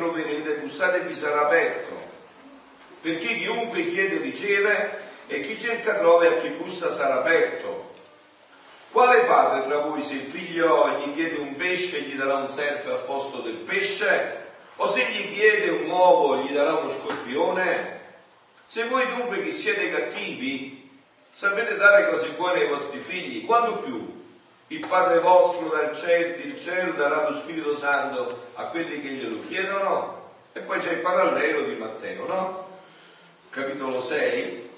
cercate e troverete, bussate e vi sarà aperto. Perché chiunque chiede riceve e chi cerca trova e a chi bussa sarà aperto. Quale padre tra voi se il figlio gli chiede un pesce gli darà un serpe al posto del pesce? O se gli chiede un uovo gli darà uno scorpione? Se voi dunque che siete cattivi sapete dare cose buone ai vostri figli, quando più il Padre vostro dal cielo, il cielo darà lo Spirito Santo a quelli che glielo chiedono. E poi c'è il parallelo di Matteo, no? Capitolo 6.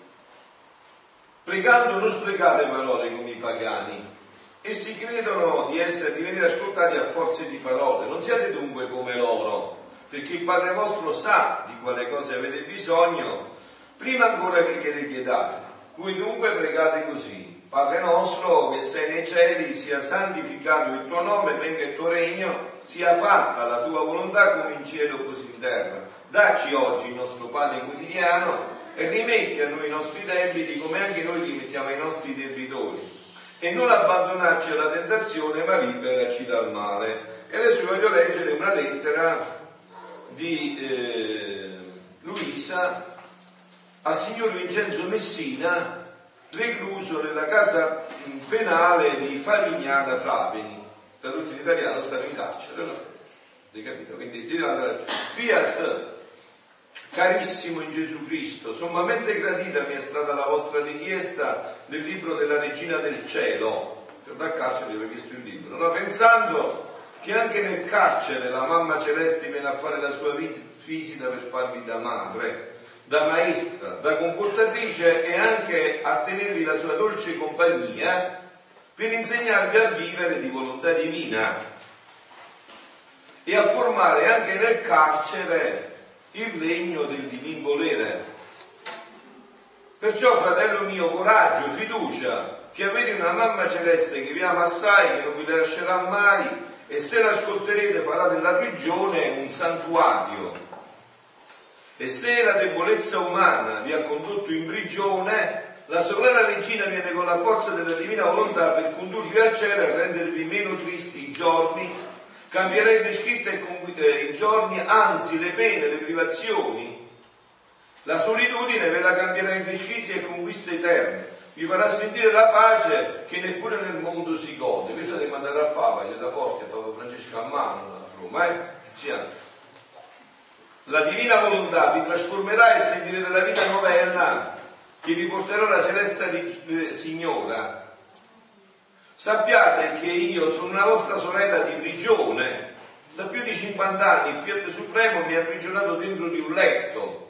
Pregando non sprecate parole come i pagani. Essi credono di, essere, di venire ascoltati a forze di parole. Non siate dunque come loro, perché il Padre vostro sa di quale cose avete bisogno, prima ancora che gliele chiedate. Voi dunque pregate così. Padre nostro che sei nei cieli, sia santificato il tuo nome, venga il tuo regno, sia fatta la tua volontà come in cielo così in terra. Dacci oggi il nostro pane quotidiano e rimetti a noi i nostri debiti come anche noi rimettiamo ai nostri debitori. E non abbandonarci alla tentazione, ma liberaci dal male. E adesso voglio leggere una lettera di eh, Luisa a signor Vincenzo Messina recluso nella casa penale di Favignana Trapani. Tradotto in italiano stava in carcere, no? Hai capito? Quindi Fiat, carissimo in Gesù Cristo, sommamente gratita mi è stata la vostra richiesta del libro della Regina del Cielo. Da carcere vi ho chiesto il libro, no? Pensando che anche nel carcere la mamma celeste viene a fare la sua visita per farvi da madre da maestra, da comportatrice e anche a tenervi la sua dolce compagnia per insegnarvi a vivere di volontà divina e a formare anche nel carcere il regno del divin volere. Perciò, fratello mio, coraggio, fiducia, che avete una mamma celeste che vi ama assai, che non vi lascerà mai, e se l'ascolterete farà della prigione un santuario E se la debolezza umana vi ha condotto in prigione, la sovrana regina viene con la forza della divina volontà per condurvi al cielo e rendervi meno tristi i giorni, cambierebbe scritto eh, i giorni, anzi le pene, le privazioni. La solitudine ve la cambierebbe scritti e conquiste eterne. Vi farà sentire la pace che neppure nel mondo si gode. Questa devi mandare al Papa, gliela porti a Papa Francesco a mano a Roma, eh? Tiziano la divina volontà vi trasformerà e sentirete la vita moderna che vi porterà la celeste Signora. Sappiate che io sono una vostra sorella di prigione. Da più di 50 anni il Fiat Supremo mi ha imprigionato dentro di un letto.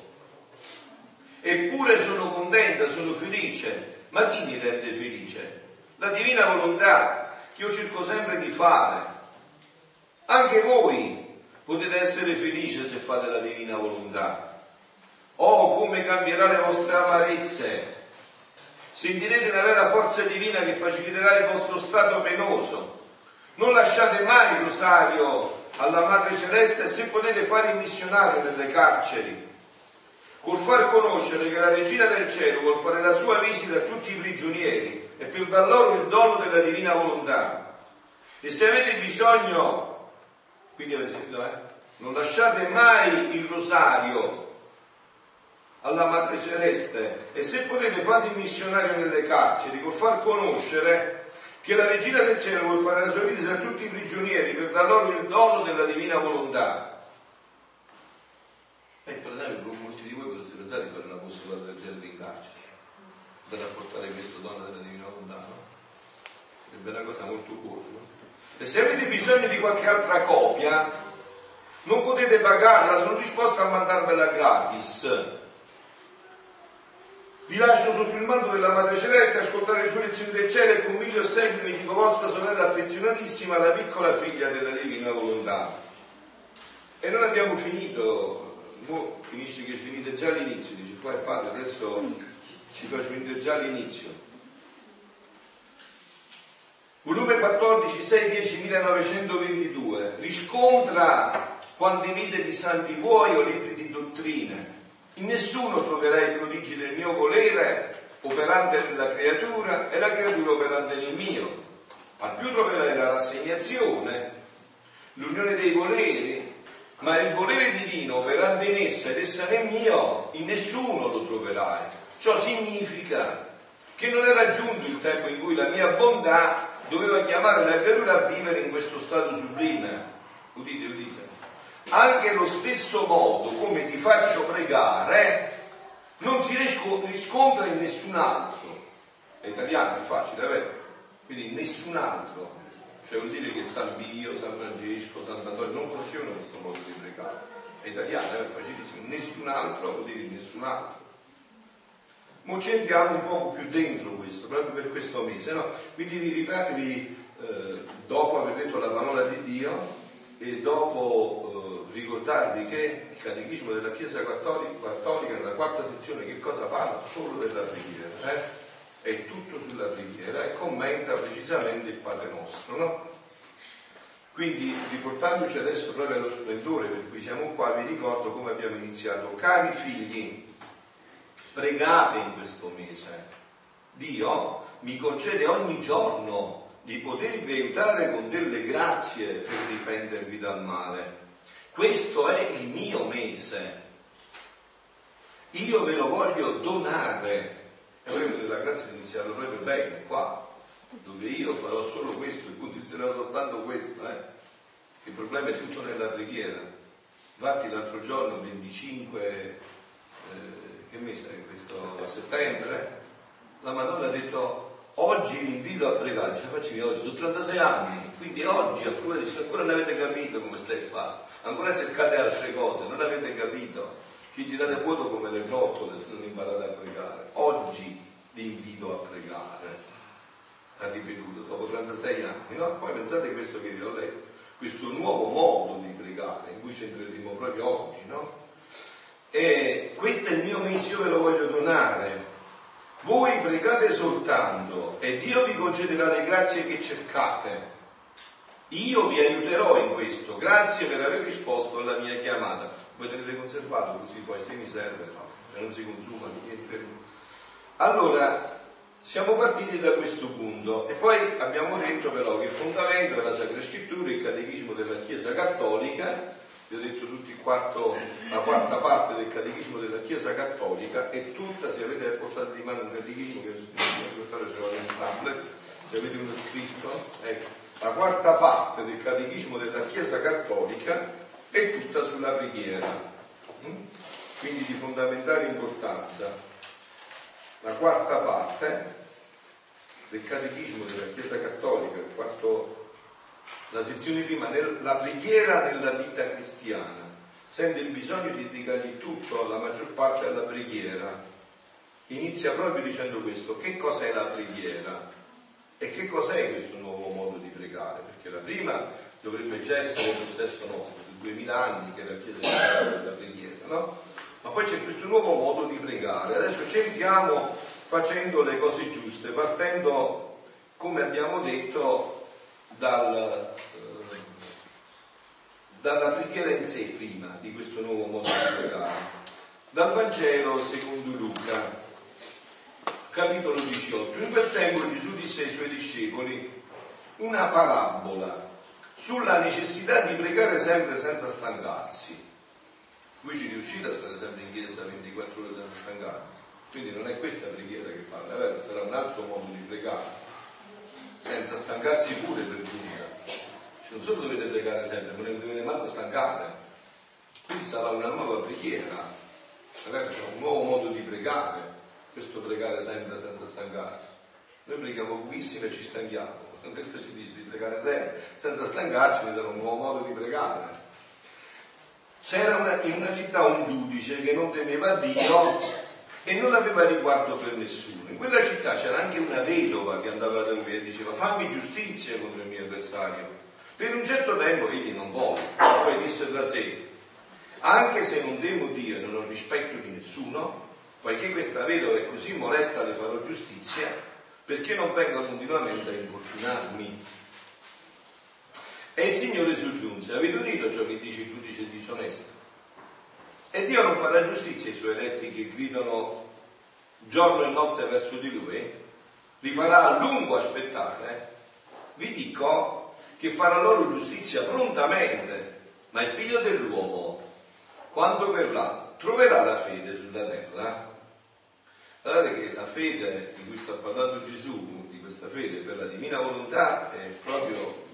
Eppure sono contenta, sono felice. Ma chi mi rende felice? La divina volontà che io cerco sempre di fare. Anche voi potete essere felici se fate la divina volontà. Oh, come cambierà le vostre amarezze! Sentirete una vera forza divina che faciliterà il vostro stato penoso. Non lasciate mai il rosario alla Madre Celeste se potete fare il missionario nelle carceri. Col far conoscere che la Regina del Cielo vuol fare la sua visita a tutti i prigionieri e per dar loro il dono della divina volontà. E se avete bisogno quindi avete sentito, eh? Non lasciate mai il rosario alla Madre Celeste e se potete fate il missionario nelle carceri per far conoscere che la Regina del Cielo vuole fare la sua vita a tutti i prigionieri per dar loro il dono della divina volontà. E per esempio molti di voi potreste pensare di fare una apostolato del genere in carcere per apportare questo dono della divina volontà, no? Sarebbe una cosa molto buona, no? E se avete bisogno di qualche altra copia, non potete pagarla, sono disposto a mandarvela gratis. Vi lascio sotto il manto della Madre Celeste ascoltare le sue lezioni del cielo e convinto sempre mi dico vostra sorella affezionatissima, la piccola figlia della Divina Volontà. E non abbiamo finito, mo finisce che finite già all'inizio, dice qua il padre adesso ci fa finire già all'inizio. Volume 14, 6, 10, 1922. Riscontra quante vite di santi vuoi o libri di dottrine. In nessuno troverai i prodigi del mio volere operante nella creatura e la creatura operante nel mio. Al più troverai la rassegnazione, l'unione dei voleri, ma il volere divino operante in essa ed essa nel mio, in nessuno lo troverai. Ciò significa che non è raggiunto il tempo in cui la mia bontà doveva chiamare la creatura a vivere in questo stato sublime. Udite, udite. Anche lo stesso modo come ti faccio pregare non si riscontra in nessun altro. È italiano, è facile, vero? Quindi in nessun altro. Cioè vuol dire che San Pio, San Francesco, Sant'Antonio non conoscevano questo modo di pregare. È italiano, è facilissimo. Nessun altro vuol dire nessun altro. Ma ci entriamo un po' più dentro questo, proprio per questo mese. No? Quindi vi ripeto, eh, dopo aver detto la parola di Dio e dopo eh, ricordarvi che il Catechismo della Chiesa Cattolica, Cattolica, nella quarta sezione, che cosa parla? Solo della preghiera. Eh? È tutto sulla preghiera e commenta precisamente il Padre nostro. No? Quindi riportandoci adesso proprio allo splendore per cui siamo qua, vi ricordo come abbiamo iniziato. Cari figli, pregate in questo mese. Dio mi concede ogni giorno di potervi aiutare con delle grazie per difendervi dal male. Questo è il mio mese. Io ve lo voglio donare. E voi avete la grazia di iniziarlo proprio bene, qua, dove io farò solo questo e utilizzerò soltanto questo. Eh? Il problema è tutto nella preghiera. Infatti l'altro giorno, 25... Eh, che mese è questo? Settembre? La Madonna ha detto oggi vi invito a pregare, ce la faccio oggi, sono 36 anni, quindi oggi ancora, ancora non avete capito come stai a fare, ancora cercate altre cose, non avete capito, che girate vuoto come le trottole se non imparate a pregare. Oggi vi invito a pregare, ha ripetuto, dopo 36 anni, no? Poi pensate questo che vi ho letto, questo nuovo modo di pregare, in cui ci entreremo proprio oggi, no? E questo è il mio io ve lo voglio donare. Voi pregate soltanto e Dio vi concederà le grazie che cercate. Io vi aiuterò in questo, grazie per aver risposto alla mia chiamata. puoi tenere conservato così poi se mi serve, no, se non si consuma niente. Allora, siamo partiti da questo punto e poi abbiamo detto però che il fondamento della Sacra Scrittura, il catechismo della Chiesa Cattolica, vi ho detto tutti quarto, la quarta parte del catechismo della Chiesa Cattolica è tutta, se avete portato di mano un catechismo che ho ce l'ho nel tablet, se avete uno scritto, ecco, la quarta parte del catechismo della Chiesa Cattolica è tutta sulla preghiera, mm? quindi di fondamentale importanza. La quarta parte del catechismo della Chiesa Cattolica, quarto, la sezione prima, la preghiera nella vita cristiana, sente il bisogno di dedicare tutto, la maggior parte alla preghiera. Inizia proprio dicendo questo, che cos'è la preghiera? E che cos'è questo nuovo modo di pregare? Perché la prima dovrebbe già essere lo stesso nostro, su duemila anni che la Chiesa è della preghiera, no? Ma poi c'è questo nuovo modo di pregare. Adesso ci entriamo facendo le cose giuste, partendo, come abbiamo detto, dal, eh, dalla preghiera in sé prima di questo nuovo modo di pregare. Dal Vangelo secondo Luca, capitolo 18. In quel tempo Gesù disse ai suoi discepoli una parabola sulla necessità di pregare sempre senza stancarsi. Voi ci riuscite a stare sempre in chiesa 24 ore senza stancarsi? Quindi non è questa preghiera che parla, vero? Sarà un altro modo di pregare, senza stancarsi pure per giunta. Cioè, non solo dovete pregare sempre, ma non dovete manco stancare. Quindi sarà una nuova preghiera, magari c'è un nuovo modo di pregare, questo pregare sempre senza stancarsi. Noi preghiamo pochissimo e ci stanchiamo. Questo ci dice di pregare sempre, senza stancarci, sarà un nuovo modo di pregare. C'era una, in una città un giudice che non temeva Dio e non aveva riguardo per nessuno. In quella città c'era anche una vedova che andava da lui e diceva fammi giustizia contro il mio avversario. Per un certo tempo egli non volle, poi disse tra sé, anche se non temo Dio e non ho rispetto di nessuno, poiché questa vedova è così molesta le farò giustizia, perché non venga continuamente a importunarmi. E il Signore soggiunse, avete udito ciò che dice il giudice disonesto? E Dio non farà giustizia ai suoi eletti che gridano giorno e notte verso di lui? Li farà a lungo aspettare? Vi dico che farà loro giustizia prontamente, ma il figlio dell'uomo, quando verrà, troverà la fede sulla terra? Guardate che la fede di cui sta parlando Gesù, di questa fede per la divina volontà, è proprio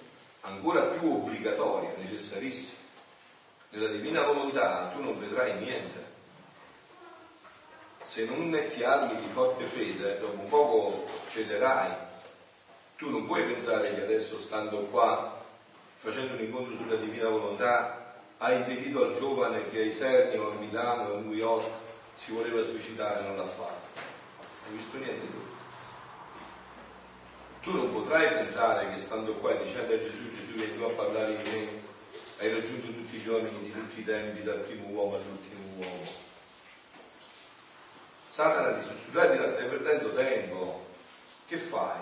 ancora più obbligatoria, necessarissima. Nella divina volontà tu non vedrai niente. Se non ti armi di forte fede, dopo un poco cederai. Tu non puoi pensare che adesso stando qua, facendo un incontro sulla divina volontà, hai impedito al giovane che ai Serni o a Milano a New York si voleva suicidare non l'ha fatto. Hai visto niente tu? Tu non potrai pensare che stando qua dicendo a Gesù, Gesù vieni tu a parlare in hai raggiunto tutti gli uomini di tutti i tempi, dal primo uomo all'ultimo uomo. Satana ti sussurra la stai perdendo tempo. Che fai?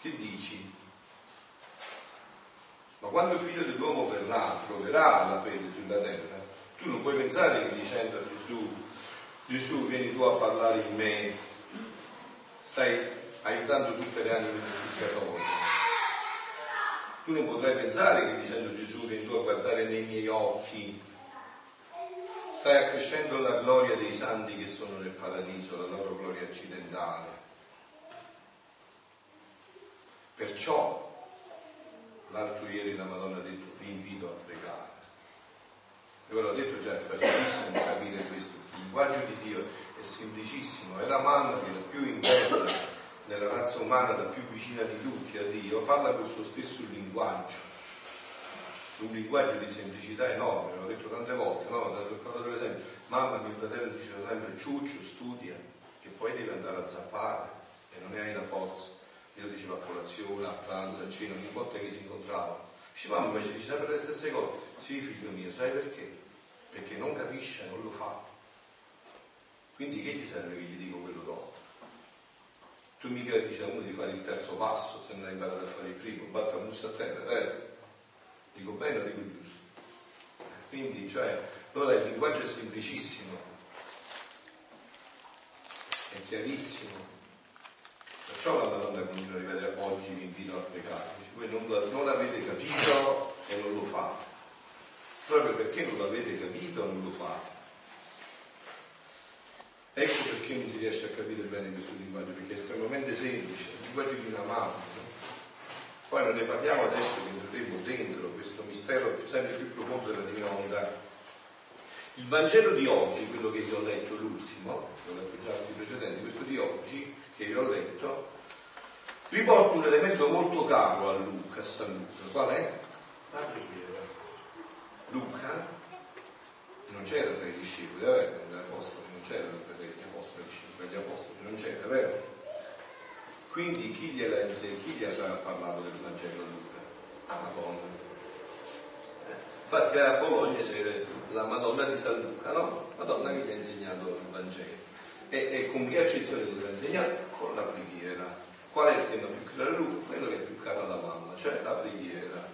Che dici? Ma quando il figlio dell'uomo verrà, troverà la fede sulla terra, tu non puoi pensare che dicendo a Gesù Gesù vieni tu a parlare in me, stai aiutando tutte le anime del peccatori. Tu non potrai pensare che dicendo Gesù vieni tu a guardare nei miei occhi, stai accrescendo la gloria dei santi che sono nel paradiso, la loro gloria accidentale. Perciò, l'altro ieri la Madonna ha detto, vi invito a pregare. E ve l'ho detto già, è facilissimo capire questo linguaggio di Dio è semplicissimo, è la manna che è più interna nella razza umana, la più vicina di tutti a Dio, parla col suo stesso linguaggio. Un linguaggio di semplicità enorme, l'ho detto tante volte, no? Ho dato l'esempio. Mamma, mio fratello diceva sempre ciuccio, studia, che poi devi andare a zappare e non ne hai la forza. Io dicevo a colazione, a pranzo, a cena, ogni volta che si incontravano. Dice, mamma invece dice sempre le stesse cose. Sì, figlio mio, sai perché? Perché non capisce, non lo fa. Quindi che gli serve che gli dico quello dopo? Tu mica dici a uno di fare il terzo passo se non hai imparato a fare il primo, batta mussa a terra, vero? Dico bene o dico giusto? Quindi, cioè, allora il linguaggio è semplicissimo, è chiarissimo. Perciò la Madonna continua a ripetere oggi vi invito a pregare. Voi non, non l'avete capito e non lo fate. Proprio perché non l'avete capito non lo fate. Ecco perché non si riesce a capire bene questo linguaggio, perché è estremamente semplice, il linguaggio di una mamma. Poi non ne parliamo adesso che entreremo dentro questo mistero sempre più profondo della divina volontà. Il Vangelo di oggi, quello che vi ho letto l'ultimo, l'ho letto già altri precedenti, questo di oggi che vi ho letto, riporta un elemento molto caro a Luca, a San Luca. Qual è? La preghiera. Luca non c'era tra i discepoli, vabbè, l'apostolo non c'era tra gli apostoli, non c'era, vero? Quindi chi gli ha parlato del Vangelo a Luca? A Madonna. Infatti a Bologna c'era la Madonna di San Luca, no? Madonna che gli ha insegnato il Vangelo. E, e con che accezione gliel'ha insegnato? Con la preghiera. Qual è il tema più caro a Luca? Quello che è più caro alla mamma, cioè la preghiera.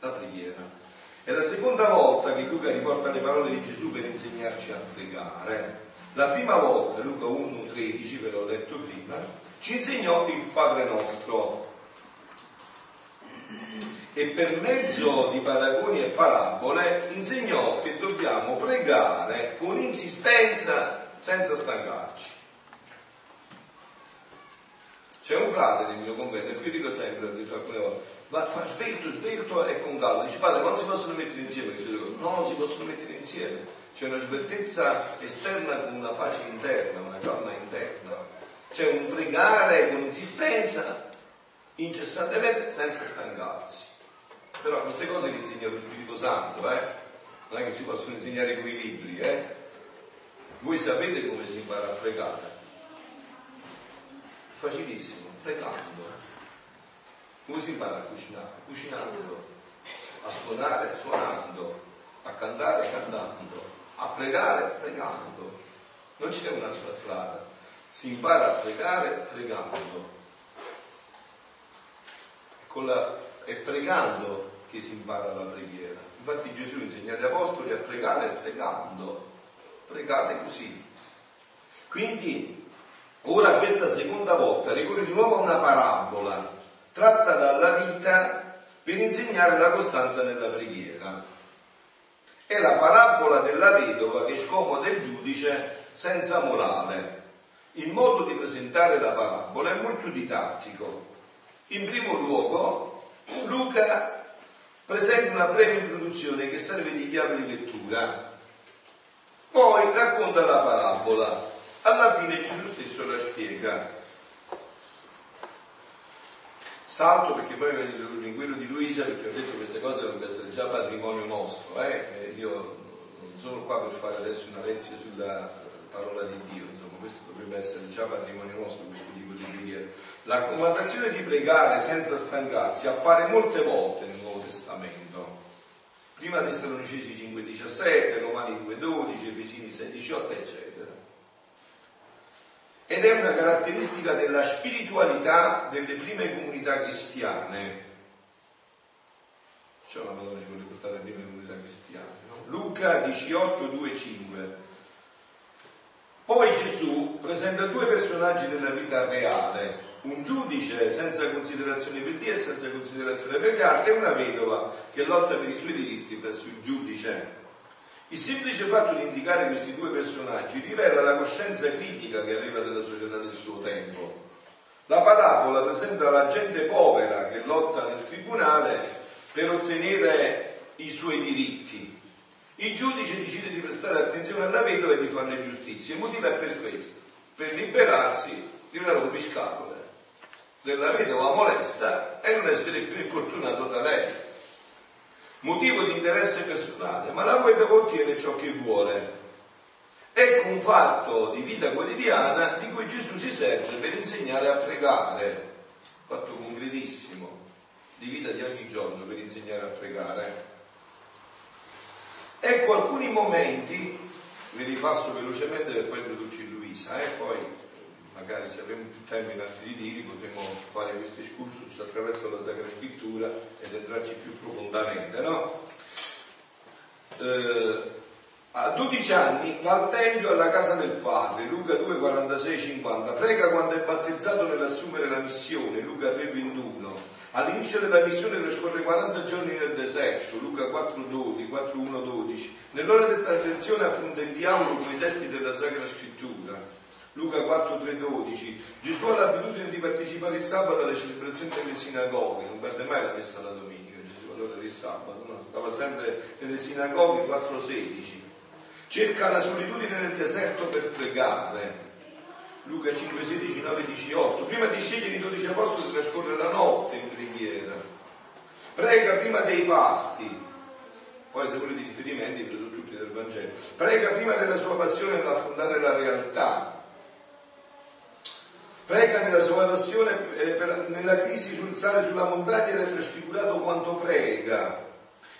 La preghiera. È la seconda volta che Luca riporta le parole di Gesù per insegnarci a pregare. La prima volta, Luca 1,13, ve l'ho detto prima, ci insegnò il Padre nostro. E per mezzo di paragoni e parabole insegnò che dobbiamo pregare con insistenza senza stancarci. C'è un frate nel mio convento, e qui dico sempre, dico alcune volte, va, fa svelto, svelto e con calma. Dice, padre, non si possono mettere insieme queste due cose. No, si possono mettere insieme c'è una sveltezza esterna con una pace interna, una calma interna, c'è un pregare con insistenza, incessantemente, senza stancarsi. Però queste cose le insegna lo Spirito Santo, eh? non è che si possono insegnare quei libri. Eh? Voi sapete come si impara a pregare? Facilissimo, pregando. Come si impara a cucinare? Cucinando, a suonare, suonando, a cantare, cantando a pregare pregando. Non c'è un'altra strada. Si impara a pregare pregando. La, è pregando che si impara la preghiera. Infatti Gesù insegna agli apostoli a pregare pregando. Pregate così. Quindi ora questa seconda volta ricorre di nuovo a una parabola tratta dalla vita per insegnare la costanza nella preghiera. È la parabola della vedova che scomoda il giudice senza morale. Il modo di presentare la parabola è molto didattico. In primo luogo, Luca presenta una breve introduzione che serve di chiave di lettura. Poi racconta la parabola. Alla fine Gesù stesso la spiega. Salto perché poi in quello di Luisa, perché ho detto che queste cose devono essere già patrimonio nostro. Eh? Io non sono qua per fare adesso una lezione sulla parola di Dio, insomma, questo dovrebbe essere già patrimonio nostro, questo tipo di preghiera. La comandazione di pregare senza stancarsi appare molte volte nel Nuovo Testamento. Prima Tessalonicesi 5,17, Romani 2,12, Efesini 6,18, eccetera ed è una caratteristica della spiritualità delle prime comunità cristiane. Cioè la Madonna ci vuole portare le prime comunità cristiane. No? Luca 18, 2, 5. Poi Gesù presenta due personaggi della vita reale, un giudice senza considerazione per Dio e senza considerazione per gli altri e una vedova che lotta per i suoi diritti presso il giudice il semplice fatto di indicare questi due personaggi rivela la coscienza critica che aveva della società del suo tempo. La parabola presenta la gente povera che lotta nel tribunale per ottenere i suoi diritti. Il giudice decide di prestare attenzione alla vedova e di farle giustizia. Il motivo è per questo, per liberarsi di una rompiscatole della vedova molesta e non essere più importunato da lei motivo di interesse personale, ma la vedova ottiene ciò che vuole. Ecco un fatto di vita quotidiana di cui Gesù si serve per insegnare a pregare, fatto concretissimo, di vita di ogni giorno per insegnare a pregare. Ecco alcuni momenti, vi ripasso velocemente per poi introdurci Luisa, eh, poi magari se avremo più tempo in altri ritiri potremo fare questo excursus attraverso la Sacra Scrittura ed entrarci più profondamente, no? eh, a 12 anni va al Tempio alla casa del Padre, Luca 2, 46, 50. Prega quando è battezzato nell'assumere la missione, Luca 3, 21. All'inizio della missione trascorre 40 giorni nel deserto, Luca 4, 12, 4, 1, 12. Nell'ora dell'attenzione il diavolo con i testi della Sacra Scrittura. Luca 4, 3, 12. Gesù ha l'abitudine di partecipare il sabato alle celebrazioni delle sinagoghe, non perde mai la messa la domenica, Gesù allora del sabato, no? stava sempre nelle sinagoghe 4, 16 cerca la solitudine nel deserto per pregare. Luca 5, 16, 9, 18. Prima di scegliere i dodici apostoli trascorre la notte in preghiera. Prega prima dei pasti. Poi se volete i riferimenti, preso tutti del Vangelo. Prega prima della sua passione nell'affrontare la realtà. Prega nella sua passione, eh, per, nella crisi sul sale sulla montagna ed è trasfigurato quanto prega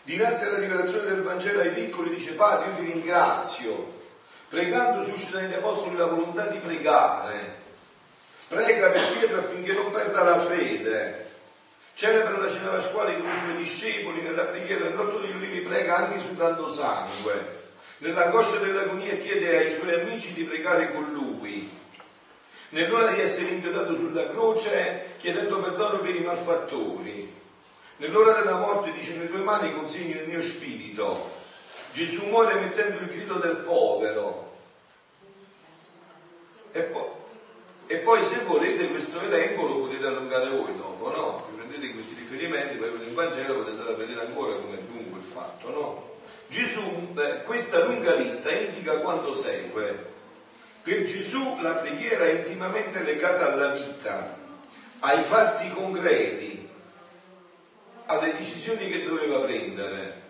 Dinanzi alla rivelazione del Vangelo ai piccoli dice Padre, io ti ringrazio. Pregando suscita negli apostoli la volontà di pregare. Prega per Pietro affinché non perda la fede. Celebra la cena pasquale con i suoi discepoli nella preghiera dell'otto degli ulivi prega anche sudando sangue. Nell'angoscia dell'agonia chiede ai suoi amici di pregare con lui. Nell'ora di essere inchiodato sulla croce chiedendo perdono per i malfattori Nell'ora della morte dice nelle tue mani consegno il mio spirito. Gesù muore mettendo il grido del povero. E poi, e poi se volete questo elenco lo potete allungare voi dopo, no? Prendete questi riferimenti, poi nel Vangelo potete andare a vedere ancora come è lungo il fatto, no? Gesù, eh, questa lunga lista indica quanto segue. Per Gesù la preghiera è intimamente legata alla vita, ai fatti concreti, alle decisioni che doveva prendere.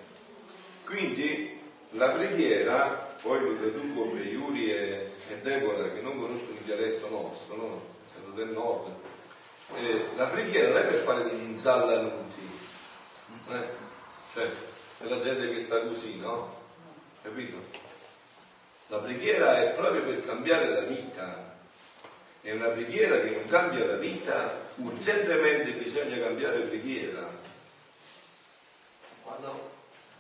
Quindi la preghiera, poi lo traduco per Iuri e, e Deborah che non conoscono il dialetto nostro, no? essendo del nord, eh, la preghiera non è per fare degli insallanuti, eh? cioè è la gente che sta così, no? Capito? La preghiera è proprio per cambiare la vita. È una preghiera che non cambia la vita, urgentemente bisogna cambiare preghiera quando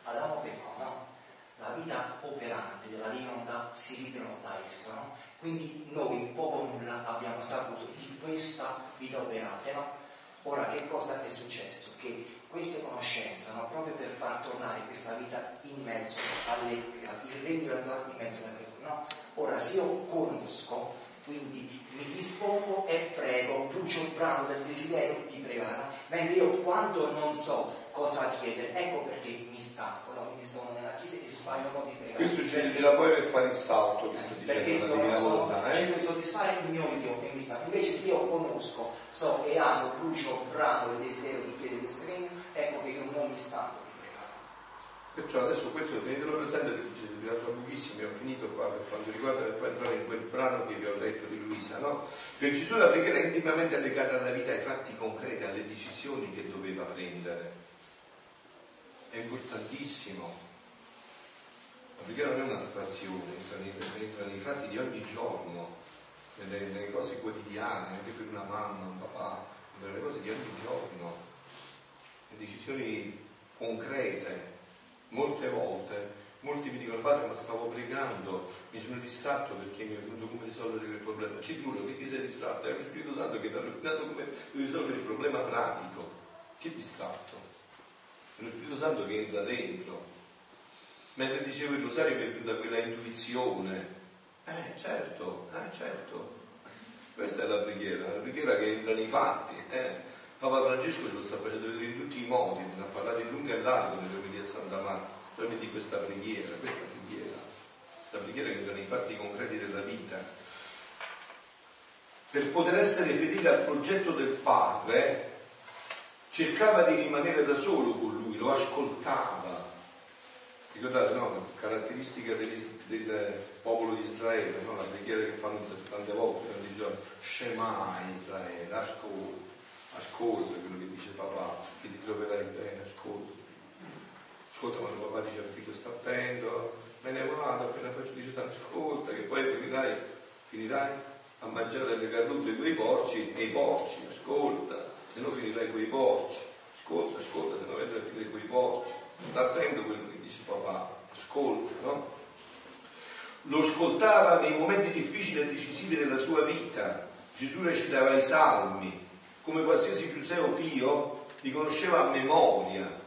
Adamo peccò, no? la vita operante della divinità si rivelò da essa, no? quindi noi poco nulla abbiamo saputo questa vita operante. No? Ora che cosa è successo? Che queste conoscenze, no? proprio per far tornare questa vita in mezzo alle, il regno in mezzo alle creature, no? ora se io conosco, quindi mi dispongo e prego, brucio il brano del desiderio di pregare, mentre io quando non so cosa chiedere. Ecco perché mi stanco, no? quindi sono nella chiesa e sbaglio un po' di pregare. Questo ci dirà poi per fare il salto che sto dicendo. Perché sono, sono, eh? cerco di soddisfare il mio io e mi stanco. Invece se io conosco, so e amo, brucio, bravo il desiderio di chiedere questo regno, ecco che io non mi di pregare. Perciò adesso questo tenetelo presente perché ci fra pochissimo, ho finito qua per quanto riguarda per poi entrare in quel brano che vi ho detto di Luisa, no? Per Gesù la preghiera è intimamente legata alla vita, ai fatti concreti, alle decisioni che doveva prendere è importantissimo. Preghiera non è un'astrazione, entra nei, fatti di ogni giorno, nelle, nelle, cose quotidiane, anche per una mamma, un papà, nelle cose di ogni giorno, le decisioni concrete. Molte volte molti mi dicono padre ma stavo pregando, mi sono distratto perché mi è venuto come risolvere quel problema. Ci giuro che ti sei distratto, è lo Spirito Santo che ti ha illuminato come risolvere il problema pratico. Che distratto? Lo Spirito Santo che entra dentro. Mentre dicevo il rosario mi è venuta quella intuizione. Eh certo, eh certo. Questa è la preghiera, la preghiera che entra nei fatti. Eh. Papa Francesco ce lo sta facendo vedere in tutti i modi, ne ha parlato in lungo e largo nelle omelie a Santa Marta, proprio di questa preghiera, questa preghiera, la preghiera che entra nei fatti concreti della vita. Per poter essere fedele al progetto del Padre, cercava di rimanere da solo con lui, lo ascoltava. Ricordate, no? Caratteristica degli, del popolo di Israele, no? la preghiera che fanno tante volte, tanti giorni, Shema Israele, ascolta, ascolta quello che dice papà, che ti troverai bene, ascolta. Ascolta quando papà dice al figlio sta attento, me ne vado, appena faccio dice ascolta, che poi finirai, finirai a mangiare le carrupe quei porci e i porci, ascolta se no finirai con i porci. Ascolta, ascolta, se no vedrai finire con i porci. Sta attento a quello che dice papà. ascolta, no? Lo ascoltava nei momenti difficili e decisivi della sua vita. Gesù recitava i salmi, come qualsiasi Giuseppe Pio li conosceva a memoria.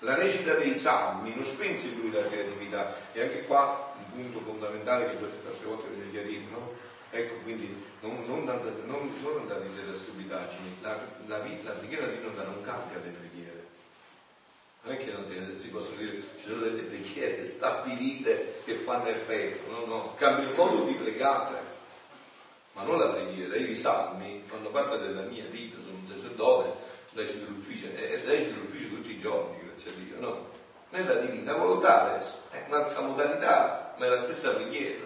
La recita dei salmi non spense in lui la creatività e anche qua un punto fondamentale che già ho detto altre volte voglio chiarire, no? Ecco, quindi non, non, andate, non, non andate delle stupidaggini, la, la, la preghiera di Nonda non cambia le preghiere. Non è che non si, si possono dire, ci sono delle preghiere stabilite che fanno effetto, no, no, cambia il modo di pregare, ma non la preghiera. I salmi fanno parte della mia vita, sono un sacerdote, recito l'ufficio, e recito l'ufficio tutti i giorni, grazie a Dio, no? Nella divina volontà adesso, è un'altra modalità, ma è la stessa preghiera.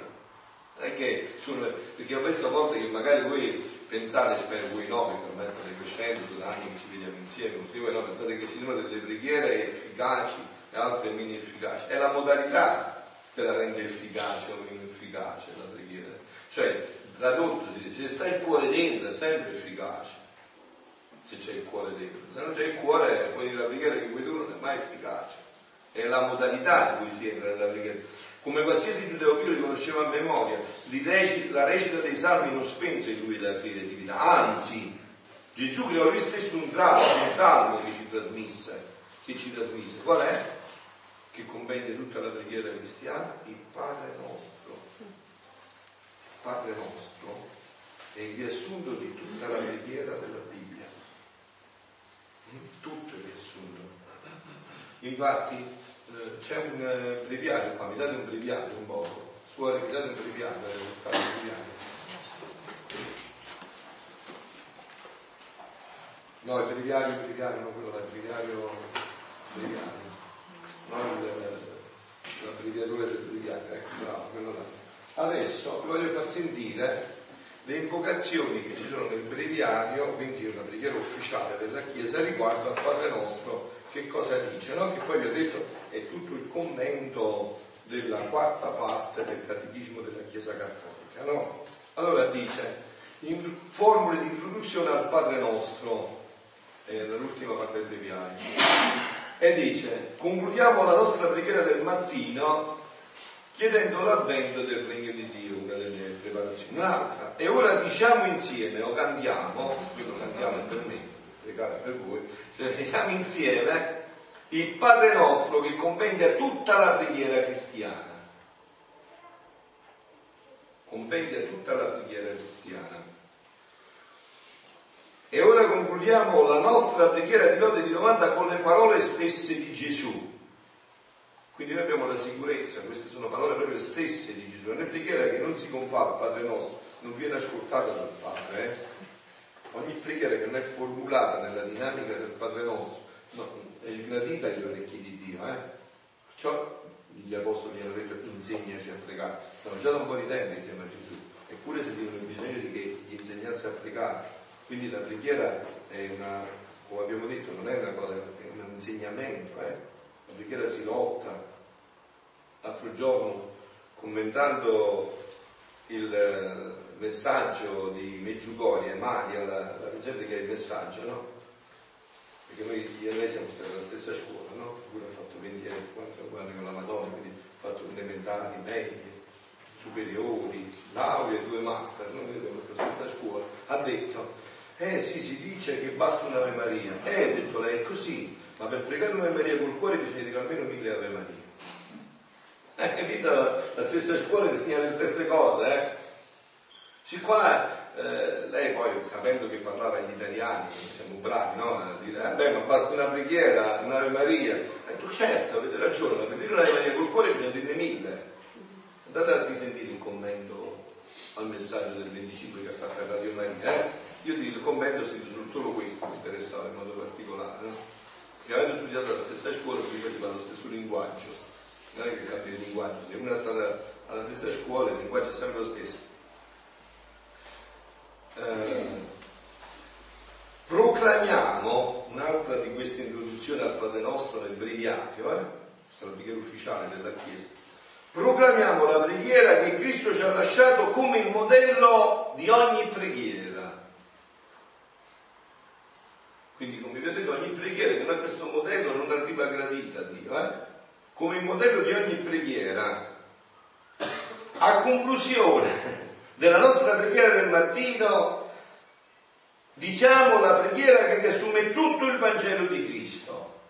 È che sono, perché ho visto a volte che magari voi pensate, spero voi no, perché ormai state crescendo, sono anni che ci vediamo insieme, voi no, pensate che ci siano delle preghiere efficaci e altre meno efficaci. È la modalità che la rende efficace o meno efficace la preghiera. Cioè, tradotto si dice, se sta il cuore dentro è sempre efficace, se c'è il cuore dentro. Se non c'è il cuore, dire la preghiera che vuoi tu non è mai efficace. È la modalità in cui si entra nella preghiera come qualsiasi giudeo li conosceva a memoria, la recita dei salmi non spense in lui la creatività, anzi Gesù creò lui stesso un tratto, un salmo che ci trasmise, che ci trasmise. Qual è? Che comprende tutta la preghiera cristiana, il Padre nostro. Padre nostro è il riassunto di tutta la preghiera della Bibbia. Tutto il riassunto. Infatti c'è un eh, breviario qua, mi date un breviario un poco, suore mi date un breviario, eh, un breviario. No, il breviario, il breviario, non quello il breviario, breviario. No, il, l'abbreviatura del breviario, ecco, bravo, quello là. Adesso vi voglio far sentire le invocazioni che ci sono nel breviario, quindi una preghiera ufficiale della Chiesa riguardo al Padre nostro che cosa dice, no? che poi vi ho detto è tutto il commento della quarta parte del catechismo della Chiesa Cattolica. No? Allora dice, in formule di introduzione al Padre nostro, l'ultima parte del breviario, e dice, concludiamo la nostra preghiera del mattino chiedendo l'avvento del regno di Dio, una delle preparazioni. Un'altra, e ora diciamo insieme, o cantiamo, qui lo cantiamo per me, pregare per voi, cioè siamo insieme il Padre nostro che compendia tutta la preghiera cristiana. Compendia tutta la preghiera cristiana. E ora concludiamo la nostra preghiera di lode di domanda con le parole stesse di Gesù. Quindi noi abbiamo la sicurezza, queste sono parole proprio stesse di Gesù. È una preghiera che non si confà al Padre nostro, non viene ascoltata dal Padre. Eh? Ogni preghiera che non è formulata nella dinamica del Padre nostro no, è sgradita agli orecchi di Dio. Eh? Perciò gli apostoli hanno detto insegnaci a pregare. Stanno già da un po' di tempo insieme a Gesù, eppure sentivano bisogno di che gli insegnasse a pregare. Quindi la preghiera è una, come abbiamo detto, non è una cosa, è un insegnamento. Eh? La preghiera si lotta. L'altro giorno, commentando il messaggio di Meggiugorie, Maria, la, la gente che ha il messaggio, no? Perché noi io e lei siamo stati alla stessa scuola, no? Lui ha fatto 20 anni, 40 anni con la Madonna, quindi ha fatto elementari, medie, superiori, laurea, due master, no? noi abbiamo fatto la stessa scuola. Ha detto, eh sì, si dice che basta un'Ave Maria. Eh, ha detto lei, è così, ma per pregare un'Ave Maria col cuore bisogna dire almeno mille Ave Maria. Hai capito? La stessa scuola insegna le stesse cose, eh? Siccome eh, lei poi, sapendo che parlava gli italiani, siamo bravi, no? A dire, eh, beh, ma basta una preghiera, un'Ave Maria. E tu certo, avete ragione, per dire un'Ave Maria col cuore bisogna dire mille. Andate a sentire il commento al messaggio del 25 che ha fatto a Radio Maria. Eh? Io dico il commento ho sentito solo questo, mi interessava in modo particolare. No? Che avendo studiato alla stessa scuola, prima si parla lo stesso linguaggio. Non è che cambia il linguaggio, se una è stata alla stessa scuola, il linguaggio è sempre lo stesso eh, proclamiamo un'altra di queste introduzioni al Padre Nostro nel breviario, eh? questa è ufficiale della Chiesa, proclamiamo la preghiera che Cristo ci ha lasciato come il modello di ogni preghiera. Quindi, come detto, ogni preghiera che non ha questo modello non arriva gradita a Dio, eh? come il modello preghiera, a conclusione della nostra preghiera del mattino, diciamo la preghiera che riassume tutto il Vangelo di Cristo.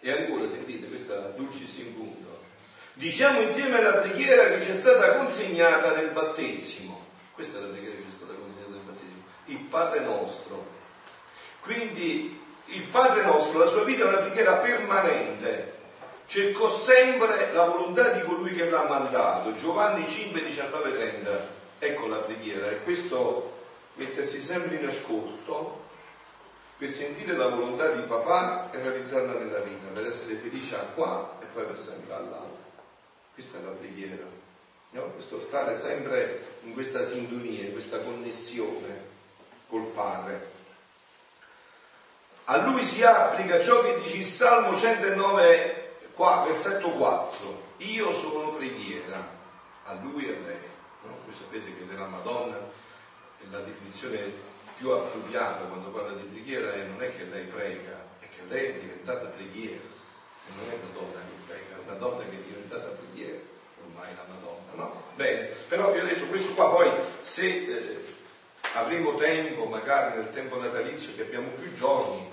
E ancora sentite questa dulcis in punto. Diciamo insieme la preghiera che ci è stata consegnata nel battesimo. Questa è la preghiera che ci è stata consegnata nel battesimo. Il Padre nostro. Quindi il Padre nostro, la sua vita è una preghiera permanente. Cercò sempre la volontà di colui che l'ha mandato. Giovanni 5, 19, 30. Ecco la preghiera. E questo mettersi sempre in ascolto per sentire la volontà di papà e realizzarla nella vita, per essere felice qua e poi per sempre all'altro. Questa è la preghiera, no? questo stare sempre in questa sintonia, in questa connessione col Padre. A lui si applica ciò che dice il Salmo 109, qua, versetto 4. Io sono preghiera, a lui e a lei. No? Voi sapete che della Madonna la definizione più appropriata quando parla di preghiera è non è che lei prega, è che lei è diventata preghiera. E non è una donna che prega, è una donna che è diventata preghiera, ormai la Madonna, no? Bene, però vi ho detto questo qua poi se eh, avremo tempo, magari nel tempo natalizio che abbiamo più giorni,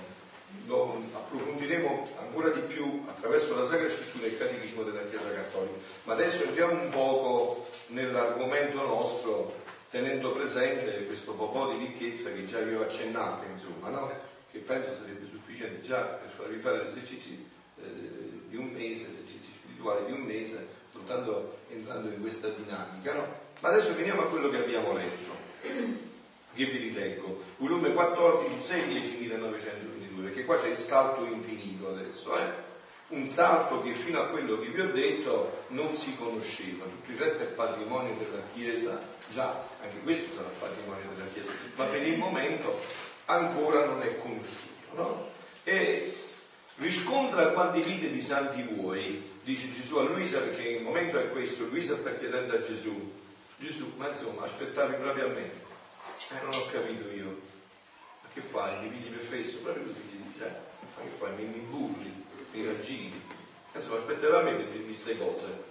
lo approfondiremo ancora di più attraverso la Sacra Scrittura e il Catechismo della Chiesa Cattolica. Ma adesso entriamo un poco nell'argomento nostro, tenendo presente questo po' di ricchezza che già vi ho accennato, insomma, no? che penso sarebbe sufficiente già per farvi fare gli esercizi eh, di un mese, esercizi spirituali di un mese, soltanto entrando in questa dinamica. No? Ma adesso veniamo a quello che abbiamo letto, che vi rileggo, volume 14, 6, 10, 1922, perché qua c'è il salto infinito adesso, eh? un salto che fino a quello che vi ho detto non si conosceva, tutto il resto è patrimonio della Chiesa, già anche questo sarà patrimonio della Chiesa, ma per il momento ancora non è conosciuto. No? E riscontra quante vite di santi vuoi, dice Gesù a Luisa, perché il momento è questo, Luisa sta chiedendo a Gesù, Gesù, ma insomma, aspettavi proprio a me? Eh, non ho capito io. Che fai? Mi pigli per fesso? Proprio così gli dice, eh? ma che fai? Mi, mi burli? mi raggiri. Insomma, aspettava a me per dirmi queste cose.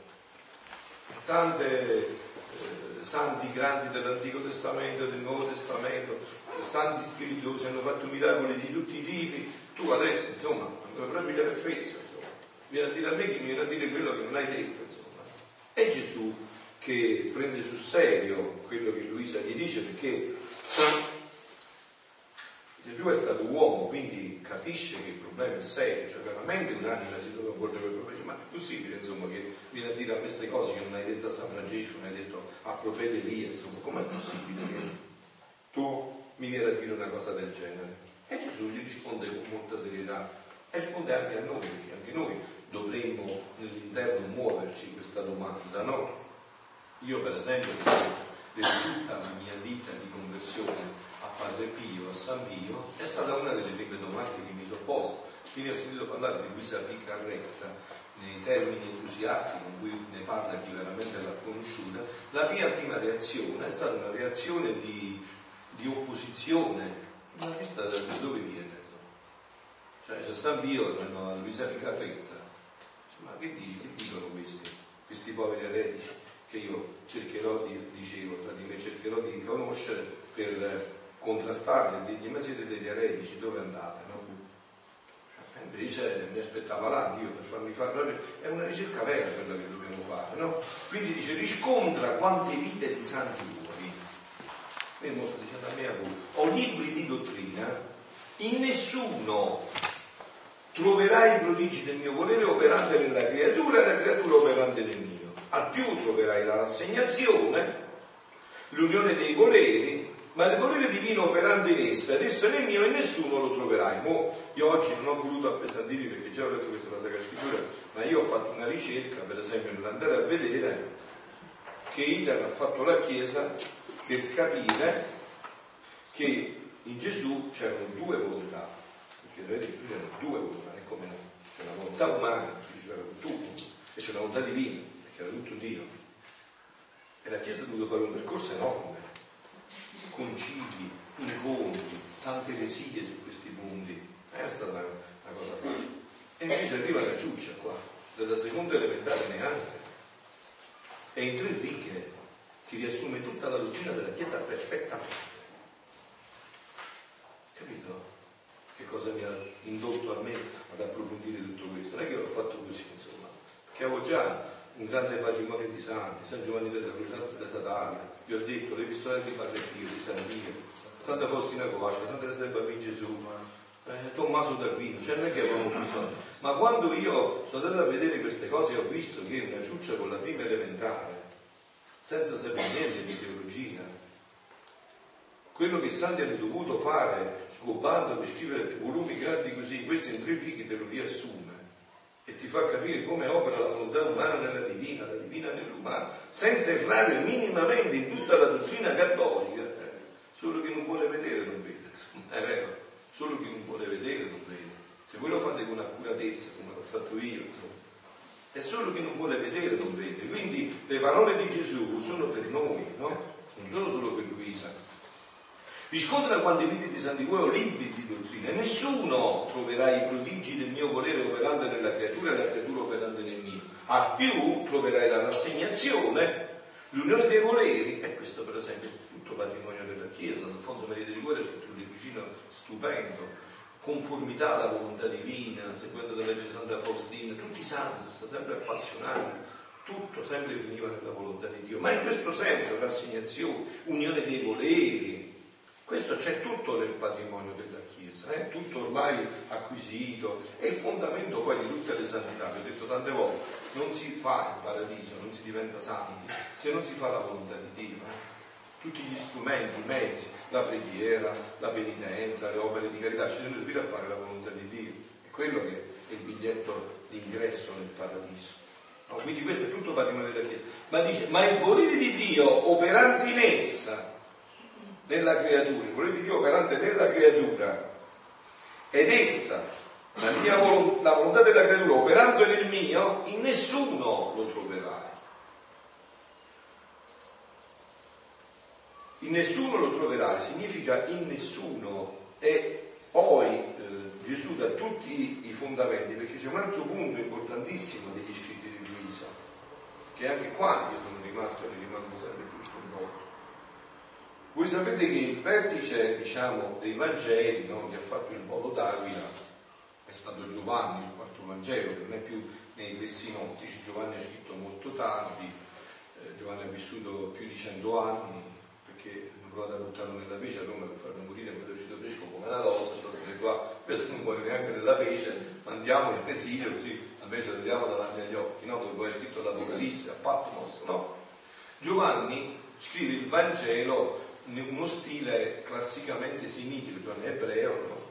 Tante eh, santi grandi dell'Antico Testamento del Nuovo Testamento, santi spiritosi hanno fatto miracoli di tutti i tipi, tu adesso, insomma, ancora proprio gli fesso, insomma, viene a dire a me che mi viene a dire quello che non hai detto, insomma. È Gesù che prende sul serio quello che Luisa gli dice perché Gesù è stato uomo, quindi capisce che il problema è serio, cioè veramente un'anima si trova a porre quel problema, ma è possibile insomma che viene a dire a queste cose che non hai detto a San Francesco, non hai detto a profeta Elia, insomma, com'è possibile che tu mi vieni a dire una cosa del genere? E Gesù gli risponde con molta serietà e risponde anche a noi, perché anche noi dovremmo nell'interno muoverci questa domanda, no? Io per esempio, per tutta la mia vita di conversione Padre Pio, a San Pio, è stata una delle prime domande che mi sono posto. Quindi ho sentito parlare di Luisa Piccarretta nei termini entusiasti con cui ne parla chi veramente l'ha conosciuta. La mia prima reazione è stata una reazione di, di opposizione. Ma questa da dove viene? Cioè c'è San Pio, no, Luisa Piccarretta. Ma che, dici, che dicono questi, questi poveri eretici? Che io cercherò di, dicevo, cercherò di conoscere per contrastarli e dirgli ma siete degli eretici, dove andate? No? Invece mi aspettava là Dio per farmi fare è una ricerca vera quella che dobbiamo fare, no? Quindi dice riscontra quante vite di santi vuoi. E mostra dicendo a me a voi, ho libri di dottrina, in nessuno troverai i prodigi del mio volere operante nella creatura e la creatura operante nel mio. Al più troverai la rassegnazione, l'unione dei voleri, ma il volere divino operante in essa ed essa nel mio e nessuno lo troverai. Mo, io oggi non ho voluto appesantirvi perché già ho letto questa la Sacra Scrittura, ma io ho fatto una ricerca, per esempio, nell'andare a vedere che Iter ha fatto la Chiesa per capire che in Gesù c'erano due volontà, perché vedete che c'erano due volontà, è come c'è la volontà umana, perché c'era tutto, e c'è la volontà divina, perché era tutto Dio. E la Chiesa ha dovuto fare un percorso enorme concili, incontri, tante resilie su questi punti. È stata una, una cosa facile. E invece arriva la ciuccia qua, della seconda elementare neanche. E in tre righe ti riassume tutta la dottrina della Chiesa perfettamente. Capito? Che cosa mi ha indotto a me ad approfondire tutto questo? Non è che l'ho fatto così, insomma, perché avevo già un grande patrimonio di santi, San Giovanni della Croce, della Satana, vi ho detto le pistole di Barrettino, di San Pio, Santa Faustina Covasca, Santa Teresa del Bambino Gesù, eh, Tommaso d'Aquino, cioè non è che avevamo bisogno. Ma quando io sono andato a vedere queste cose ho visto che una ciuccia con la prima elementare, senza sapere niente di teologia, quello che Santi hanno dovuto fare scoppando per scrivere volumi grandi così, questo in tre righe te lo riassume e ti fa capire come opera la volontà umana nella divina, la divina nell'umano, senza errare minimamente in tutta la dottrina cattolica. Eh. Solo chi non vuole vedere non vede, insomma, è vero, solo chi non vuole vedere non vede. Se voi lo fate con accuratezza, come l'ho fatto io, insomma, è solo chi non vuole vedere non vede. Quindi le parole di Gesù sono per noi, no? Non sono solo per Luisa Riscontra quanti libri di Sant'Iguero libri di dottrina, nessuno troverà i prodigi del mio volere operante nella creatura e la creatura operante nel mio. A più troverai la rassegnazione, l'unione dei voleri, e questo per esempio è tutto patrimonio della Chiesa, Alfonso Maria di Liguori ha scritto un libricino stupendo, conformità alla volontà divina, seguendo la legge Santa Faustina, tutti i santi sono sempre appassionati, tutto sempre finiva nella volontà di Dio, ma in questo senso rassegnazione, unione dei voleri, questo c'è tutto nel patrimonio della Chiesa, eh? tutto ormai acquisito, è il fondamento poi di tutte le santità, vi ho detto tante volte, non si fa il paradiso, non si diventa santi, se non si fa la volontà di Dio. Eh? Tutti gli strumenti, i mezzi, la preghiera, la penitenza, le opere di carità, ci devono servire a fare la volontà di Dio. È quello che è il biglietto d'ingresso nel paradiso. No? Quindi questo è tutto patrimonio della Chiesa. Ma dice, ma il volere di Dio operante in essa, nella creatura, il volere di Dio operante nella creatura. Ed essa, la, mia volontà, la volontà della creatura operando nel mio, in nessuno lo troverai. In nessuno lo troverai, significa in nessuno. E poi eh, Gesù dà tutti i fondamenti perché c'è un altro punto importantissimo degli scritti di Luisa che anche qua io sono rimasto e rimango sempre più sconvolto voi sapete che il vertice diciamo, dei Vangeli no, che ha fatto il volo d'Aquila è stato Giovanni, il quarto Vangelo, che non è più nei tre sinottici, Giovanni ha scritto molto tardi, eh, Giovanni ha vissuto più di cento anni, perché hanno provato a buttarlo nella pece a Roma per farlo morire, poi è uscito fresco come una rosa, sono qua, questo non muore neanche nella pece, mandiamolo in esilio così almeno lo vediamo davanti agli occhi, no? dove poi è scritto l'Apocalisse, a Patmos, no? Giovanni scrive il Vangelo uno stile classicamente semitico, cioè in ebreo, no?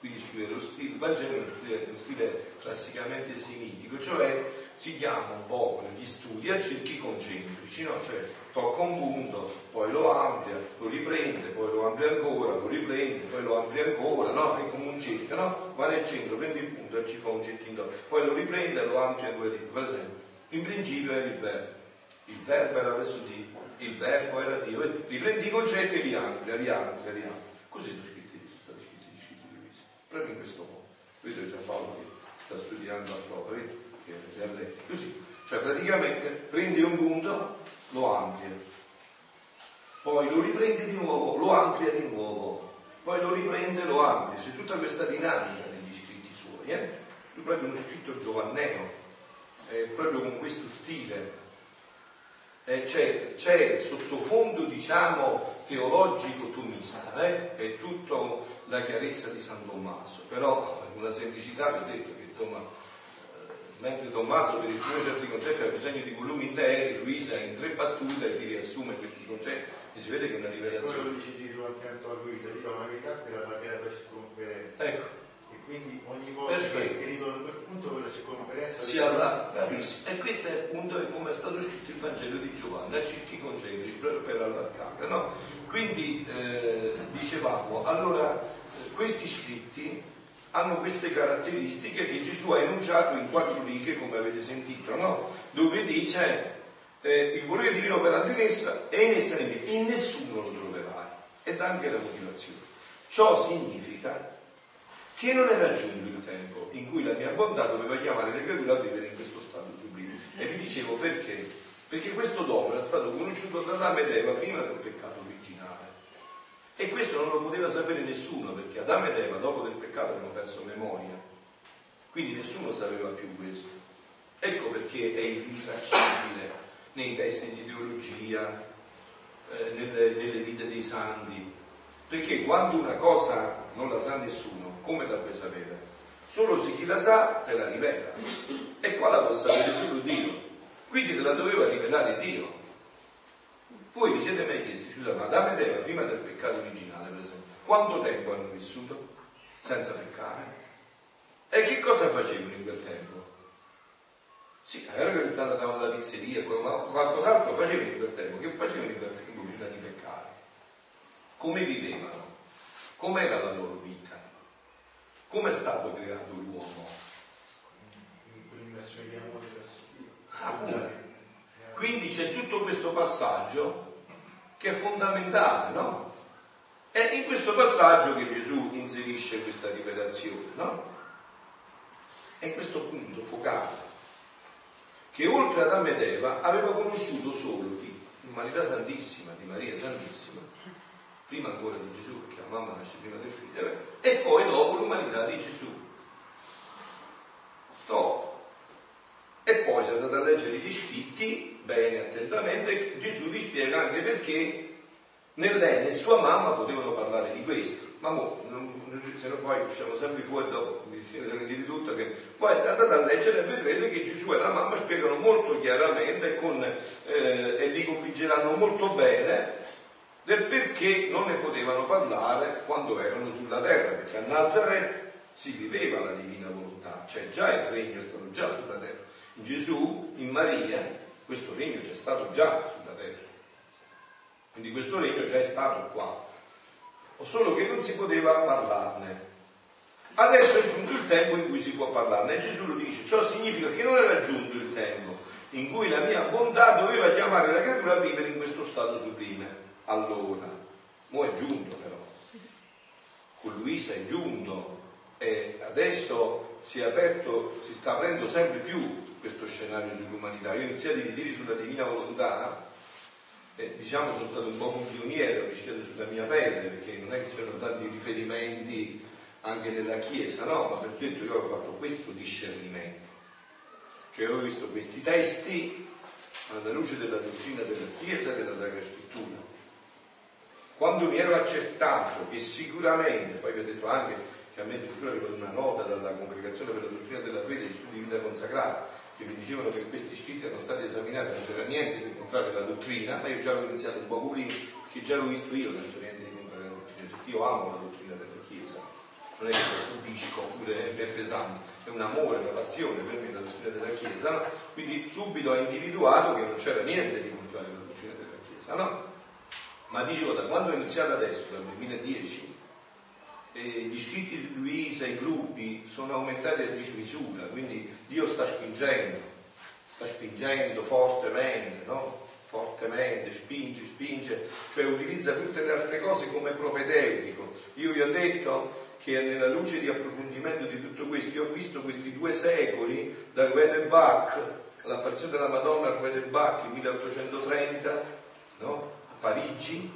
quindi scrive lo stile, il Vangelo è uno stile, uno stile classicamente semitico, cioè si chiama un po' negli studi a cerchi concentrici, no? cioè tocca un punto, poi lo amplia, lo riprende, poi lo amplia ancora, lo riprende, poi lo amplia ancora, no? è come un cerchio, no? va nel centro, prende il punto e ci fa un cerchio intorno, poi lo riprende e lo amplia ancora di più, per esempio, in principio era il verbo, il verbo era verso di il verbo era Dio, riprendi i concetti e li amplia, li amplia, li amplia. Così sono scritti, sono stati scritti gli scritti proprio in questo modo. Questo è già Paolo che sta studiando a lei. Così, cioè praticamente prendi un punto, lo amplia, poi lo riprende di nuovo, lo amplia di nuovo, poi lo riprende lo amplia. C'è tutta questa dinamica negli scritti suoi, eh? Tu proprio uno scritto giovanneo, eh, proprio con questo stile eh, c'è, c'è, sottofondo diciamo teologico tomista, eh? è tutta la chiarezza di San Tommaso, però una semplicità vi ho detto che insomma eh, mentre Tommaso per esprimere certi concetti ha bisogno di volumi interi, Luisa in tre battute ti riassume questi concetti e si vede che è una rivelazione. Quello dice Gesù attento a Luisa, dica una verità per allargare la circonferenza. Ecco quindi ogni volta Perfetto. che arrivano punto quella circonferenza si allarga e questo è appunto come è stato scritto il Vangelo di Giovanni a cerchi concentrici per, per allargare no? quindi eh, dicevamo allora questi scritti hanno queste caratteristiche che Gesù ha enunciato in quattro righe come avete sentito no? dove dice eh, il volere divino per in essa e in essa in nessuno lo troverai ed anche la motivazione ciò significa che non era giunto il tempo in cui la mia bontà doveva chiamare le creature a vivere in questo stato sublime. E vi dicevo perché? Perché questo dono era stato conosciuto da Adamo ed Eva prima del peccato originale. E questo non lo poteva sapere nessuno, perché Adamo ed Eva dopo del peccato avevano perso memoria. Quindi nessuno sapeva più questo. Ecco perché è irritracciabile nei testi di teologia, eh, nelle, nelle vite dei santi. Perché quando una cosa non la sa nessuno, come la puoi sapere? Solo se chi la sa te la rivela. E qua la può sapere solo Dio. Quindi te la doveva rivelare Dio. Voi vi siete mai chiesti, scusa, ma Adamo ed Eva prima del peccato originale, per esempio, quanto tempo hanno vissuto senza peccare? E che cosa facevano in quel tempo? Sì, magari ogni tanto andavano alla pizzeria, ma qualcos'altro facevano in quel tempo. Che facevano in quel tempo prima di peccare? Come vivevano? Com'era la loro vita? Come è stato creato l'uomo? L'immersione di amore verso Dio. Quindi c'è tutto questo passaggio che è fondamentale, no? È in questo passaggio che Gesù inserisce questa rivelazione, no? È questo punto focale che oltre ad Adamo ed Eva aveva conosciuto solo chi? L'umanità Santissima, di Maria Santissima, prima ancora di Gesù, perché mamma nasce prima del figlio, e poi dopo l'umanità di Gesù. Stop. E poi se andate a leggere gli scritti, bene, attentamente, Gesù vi spiega anche perché né lei né sua mamma potevano parlare di questo. Ma se no poi usciamo sempre fuori dopo, mi si vede di tutto, che poi andate a leggere e vedrete che Gesù e la mamma spiegano molto chiaramente con, eh, e vi convinceranno molto bene del perché non ne potevano parlare quando erano sulla terra, perché a Nazareth si viveva la divina volontà, cioè già il regno è stato già sulla terra. In Gesù, in Maria, questo regno c'è stato già sulla terra. Quindi questo regno già è stato qua o solo che non si poteva parlarne. Adesso è giunto il tempo in cui si può parlarne e Gesù lo dice, ciò significa che non era giunto il tempo in cui la mia bontà doveva chiamare la creatura a vivere in questo stato sublime. Allora, mo è giunto però, con Luisa è giunto e adesso si è aperto, si sta aprendo sempre più questo scenario sull'umanità. Io ho iniziato a dire sulla divina volontà eh, diciamo sono stato un po' un pioniere, ho rischiato sulla mia pelle, perché non è che c'erano tanti riferimenti anche nella Chiesa, no, ma per detto io ho fatto questo discernimento. Cioè ho visto questi testi alla luce della dottrina della Chiesa e della Sacra Scrittura. Quando mi ero accertato che sicuramente, poi vi ho detto anche che a me addirittura avevo una nota dalla Congregazione per la Dottrina della Fede di studi di vita consacrata, che mi dicevano che questi scritti erano stati esaminati, non c'era niente di contrario alla dottrina, ma io già avevo iniziato un po' prima, perché già l'ho visto io, non c'era niente di contrario alla dottrina, cioè io amo la dottrina della Chiesa, non è che lo subisco oppure è pesante, è un amore, una passione per me la dottrina della Chiesa, no? quindi subito ho individuato che non c'era niente di contrario alla dottrina della Chiesa, no? Ma dicevo, da quando ho iniziato adesso, dal 2010, eh, gli iscritti di Luisa, i gruppi sono aumentati a dismisura, quindi Dio sta spingendo, sta spingendo fortemente, no? fortemente, spinge, spinge, cioè utilizza tutte le altre cose come propedeutico. Io vi ho detto che nella luce di approfondimento di tutto questo, io ho visto questi due secoli, da Ruede Bach, l'apparizione della Madonna a Ruede Bach, 1830, no? Parigi,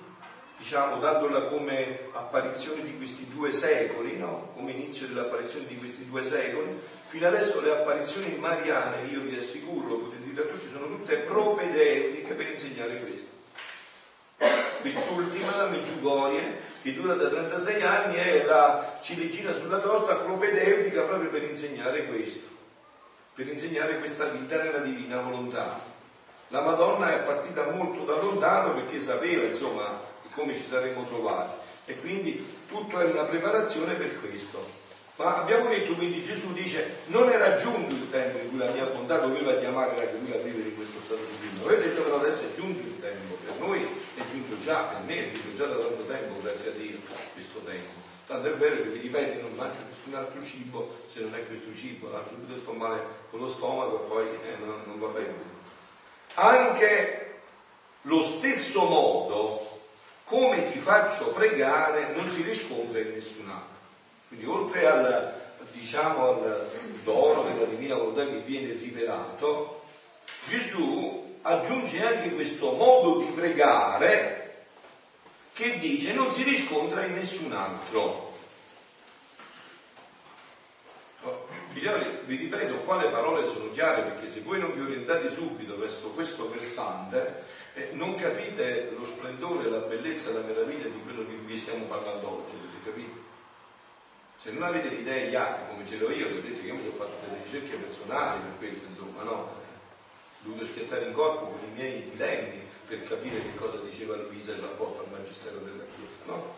diciamo, dandola come apparizione di questi due secoli, no? come inizio dell'apparizione di questi due secoli, fino adesso le apparizioni mariane, io vi assicuro, lo potete dire a tutti, sono tutte propedeutiche per insegnare questo. Quest'ultima, la Meggiugorie, che dura da 36 anni, è la ciliegina sulla torta propedeutica proprio per insegnare questo, per insegnare questa vita nella divina volontà. La Madonna è partita molto da lontano perché sapeva, insomma, come ci saremmo trovati. E quindi tutto è una preparazione per questo. Ma abbiamo detto quindi Gesù dice non era giunto il tempo in cui la mia bontà doveva chiamare la creatura a vivere in questo stato di vita. Avete detto però adesso è giunto il tempo, per noi è giunto già, per me è giunto già da tanto tempo, grazie a Dio, questo tempo. Tanto è vero che vi ripeto, non mangio nessun altro cibo se non è questo cibo, l'altro subito sto male con lo stomaco e poi eh, non, non va bene. Anche lo stesso modo come ti faccio pregare non si riscontra in nessun altro. Quindi oltre al, diciamo, al dono della divina volontà che viene rivelato, Gesù aggiunge anche questo modo di pregare che dice non si riscontra in nessun altro. Figlioli, vi ripeto qua le parole sono chiare perché se voi non vi orientate subito verso questo versante eh, non capite lo splendore, la bellezza, la meraviglia di quello di cui stiamo parlando oggi, avete capito? Se non avete l'idea chiara, come ce l'ho io, vi ho detto che io mi sono fatto delle ricerche personali per questo, insomma, no? Ho dovuto schiattare in corpo con i miei dilemmi per capire che cosa diceva Luisa in rapporto al Magistero della Chiesa, no?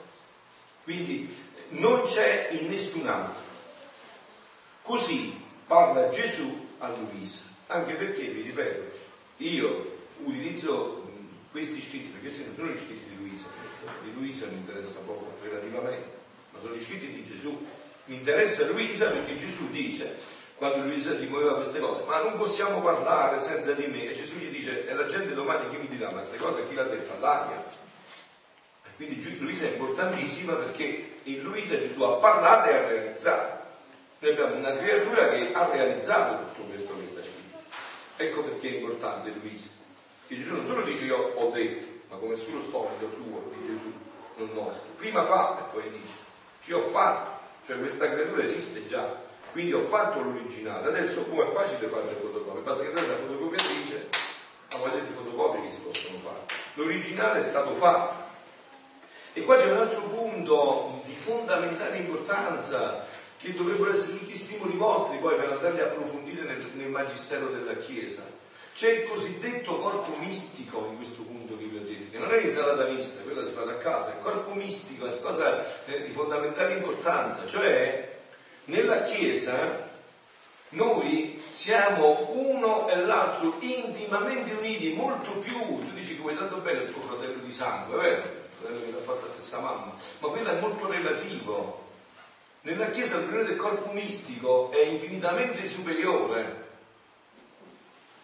Quindi non c'è in nessun altro. Così parla Gesù a Luisa, anche perché, vi ripeto, io utilizzo questi scritti, perché questi non sono gli scritti di Luisa, di Luisa mi interessa poco relativamente, ma sono gli scritti di Gesù. Mi interessa Luisa perché Gesù dice, quando Luisa gli muoveva queste cose, ma non possiamo parlare senza di me. E Gesù gli dice, e la gente domani chi mi dirà, ma queste cose chi l'ha detto? All'aria. Quindi Luisa è importantissima perché in Luisa Gesù ha parlato e ha realizzato. Noi abbiamo una creatura che ha realizzato tutto questo che sta scritto. Ecco perché è importante Luisa. Che Gesù non solo dice io ho detto, ma come sullo stomaco suo di Gesù, non nostro. Prima fa e poi dice, ci ho fatto, cioè questa creatura esiste già, quindi ho fatto l'originale. Adesso come è facile fare le fotocopie, basta che la fotocopiatrice, a voglia di fotocopie che si possono fare. L'originale è stato fatto. E qua c'è un altro punto di fondamentale importanza che dovrebbero essere tutti stimoli vostri poi per andarli a approfondire nel, nel magistero della Chiesa c'è il cosiddetto corpo mistico in questo punto che vi ho detto, che non è l'insalata mista, quella si fa da casa, il corpo mistico è una cosa eh, di fondamentale importanza, cioè nella Chiesa noi siamo uno e l'altro intimamente uniti, molto più, tu dici vuoi tanto bene il tuo fratello di sangue, è vero? Il fratello che ti ha fatto la stessa mamma, ma quello è molto relativo. Nella Chiesa l'unione del corpo mistico è infinitamente superiore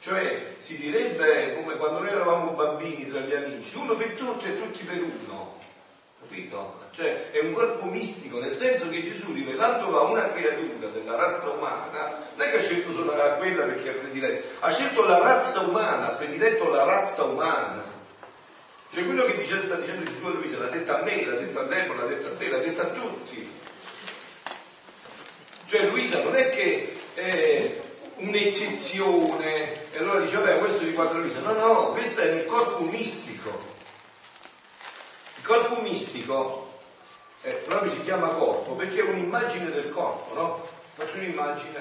cioè si direbbe come quando noi eravamo bambini tra gli amici, uno per tutti e tutti per uno. Capito? Cioè è un corpo mistico, nel senso che Gesù, rivelandolo a una creatura della razza umana, non è che ha scelto solo quella perché ha prediletto, ha scelto la razza umana, ha prediletto la razza umana. Cioè quello che dice, sta dicendo Gesù a Luisa, l'ha detto a me, l'ha detto a Deborah, l'ha detto a te, l'ha detto a tutti. Cioè Luisa non è che eh, un'eccezione e allora dice vabbè questo riguarda la vita no no questo è nel corpo mistico il corpo mistico eh, proprio si chiama corpo perché è un'immagine del corpo no? faccio un'immagine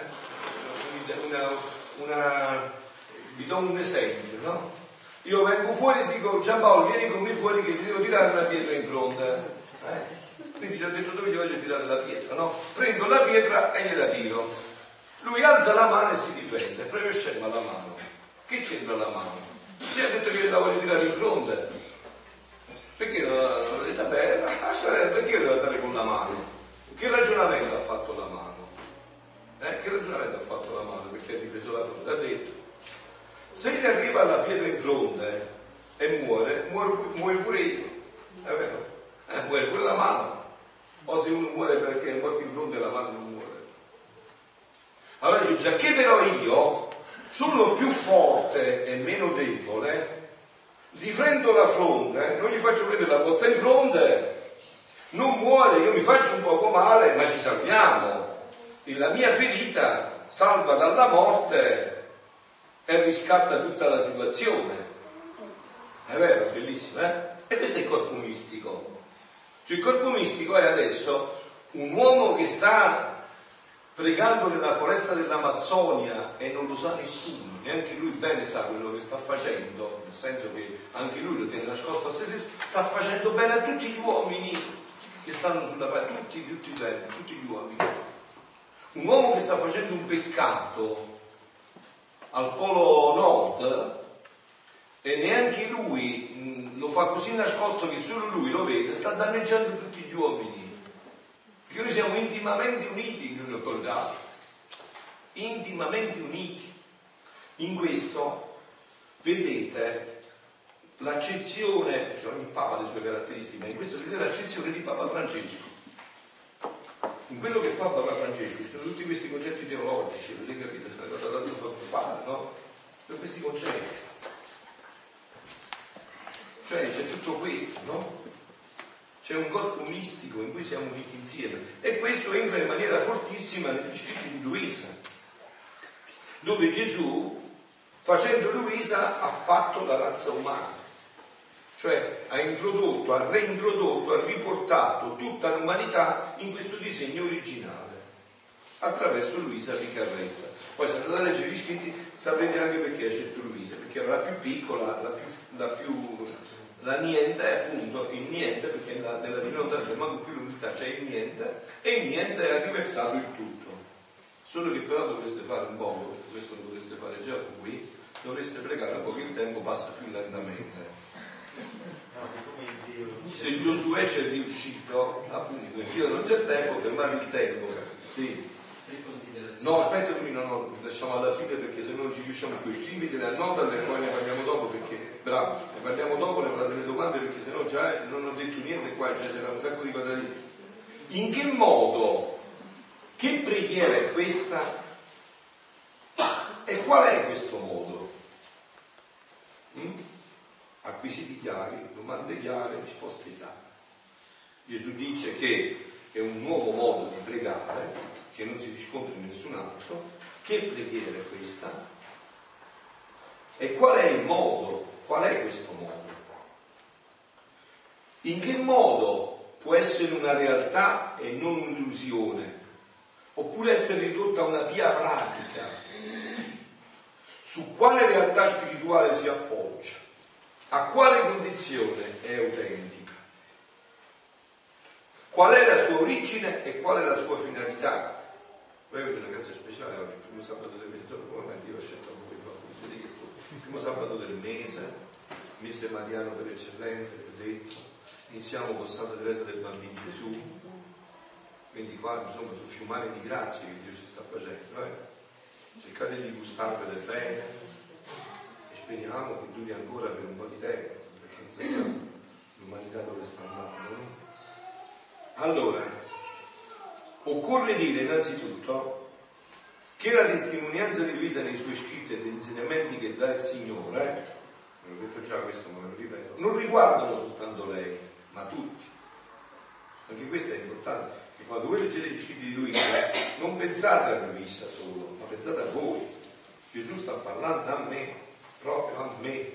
una, una, vi do un esempio no? io vengo fuori e dico Giampaolo vieni con me fuori che ti devo tirare una pietra in fronte eh? Quindi gli ho detto dove gli voglio tirare la pietra no? prendo la pietra e gliela tiro lui alza la mano e si difende, proprio scema la mano. Che c'entra la mano? Gli ha detto che la voglio tirare in fronte. Perché non ha detto, beh, perché deve andare con la mano? Che ragionamento ha fatto la mano? Eh? Che ragionamento ha fatto la mano? Perché ha difeso la fronte? Ha detto, se gli arriva la pietra in fronte e muore, muore, muore pure io. È vero? Eh, muore pure la mano. O se uno muore perché è morto in fronte la mano non muore. Allora dice, già che però io sono più forte e meno debole, gli prendo la fronte, non gli faccio vedere la botta in fronte, non muore, io mi faccio un poco male, ma ci salviamo. E la mia ferita salva dalla morte e riscatta tutta la situazione. È vero, bellissimo, eh? E questo è il corpo mistico. Cioè il corpo mistico è adesso un uomo che sta pregando nella foresta dell'Amazzonia e non lo sa nessuno, neanche lui bene sa quello che sta facendo, nel senso che anche lui lo tiene nascosto a se stesso, sta facendo bene a tutti gli uomini che stanno sulla faccia, tutti, tutti, tutti gli uomini. Un uomo che sta facendo un peccato al polo nord e neanche lui lo fa così nascosto che solo lui lo vede, sta danneggiando tutti gli uomini perché noi siamo intimamente uniti l'uno con l'altro, intimamente uniti. In questo vedete l'accezione, perché ogni Papa ha le sue caratteristiche, in questo vedete l'accezione di Papa Francesco. In quello che fa Papa Francesco ci sono tutti questi concetti teologici, avete capito? Una cosa tanto fare, no? Sono questi concetti. Tutto questo, no? C'è un corpo mistico in cui siamo uniti insieme e questo entra in maniera fortissima negli scritti di Luisa, dove Gesù, facendo Luisa, ha fatto la razza umana, cioè ha introdotto, ha reintrodotto, ha riportato tutta l'umanità in questo disegno originale attraverso Luisa Riccarretta. Poi se andate a leggere gli scritti sapete anche perché ha scelto Luisa, perché era la più piccola, la più, la più la niente è appunto il niente, perché nella, nella divinità c'è manco più l'unità, c'è il niente, e il niente è riversato il tutto. Solo che però dovreste fare un poco, perché questo lo dovreste fare già qui, dovreste pregare un po' che il tempo passa più lentamente. Se Giosuè c'è riuscito, appunto, in Dio non c'è tempo, fermare il tempo. Sì. No, aspetta un minuto, no, lasciamo alla fine perché se non ci riusciamo più. Scrivete la nota e poi ne parliamo dopo perché, bravo, ne parliamo dopo, ne farò delle domande perché se no già non ho detto niente qua, già c'era un sacco di cose da dire. In che modo, che preghiera è questa? E qual è questo modo? Mm? Acquisiti chiari, domande chiare, risposte chiare. Gesù dice che è un nuovo modo di pregare che non si riscontra in nessun altro, che preghiera è questa? E qual è il modo? Qual è questo modo? In che modo può essere una realtà e non un'illusione? Oppure essere ridotta a una via pratica? Su quale realtà spirituale si appoggia? A quale condizione è autentica? Qual è la sua origine e qual è la sua finalità? Poi avete una grazia speciale oggi, il primo sabato del mese, come Dio ha scelto voi proprio, il primo sabato del mese, mese mariano per eccellenza, ho detto, iniziamo con Santa Teresa del Bambino Gesù, quindi qua insomma sono fiumani di grazie che Dio ci sta facendo, eh? cercate di gustarvele bene e speriamo che duri ancora per un po' di tempo, perché l'umanità dove sta andando. No? Allora, Occorre dire innanzitutto che la testimonianza di Luisa nei suoi scritti e degli insegnamenti che dà il Signore, l'ho detto già questo ma lo ripeto, non riguardano soltanto lei, ma tutti. Anche questo è importante, che quando voi leggete gli scritti di Luisa non pensate a Luisa solo, ma pensate a voi. Gesù sta parlando a me, proprio a me,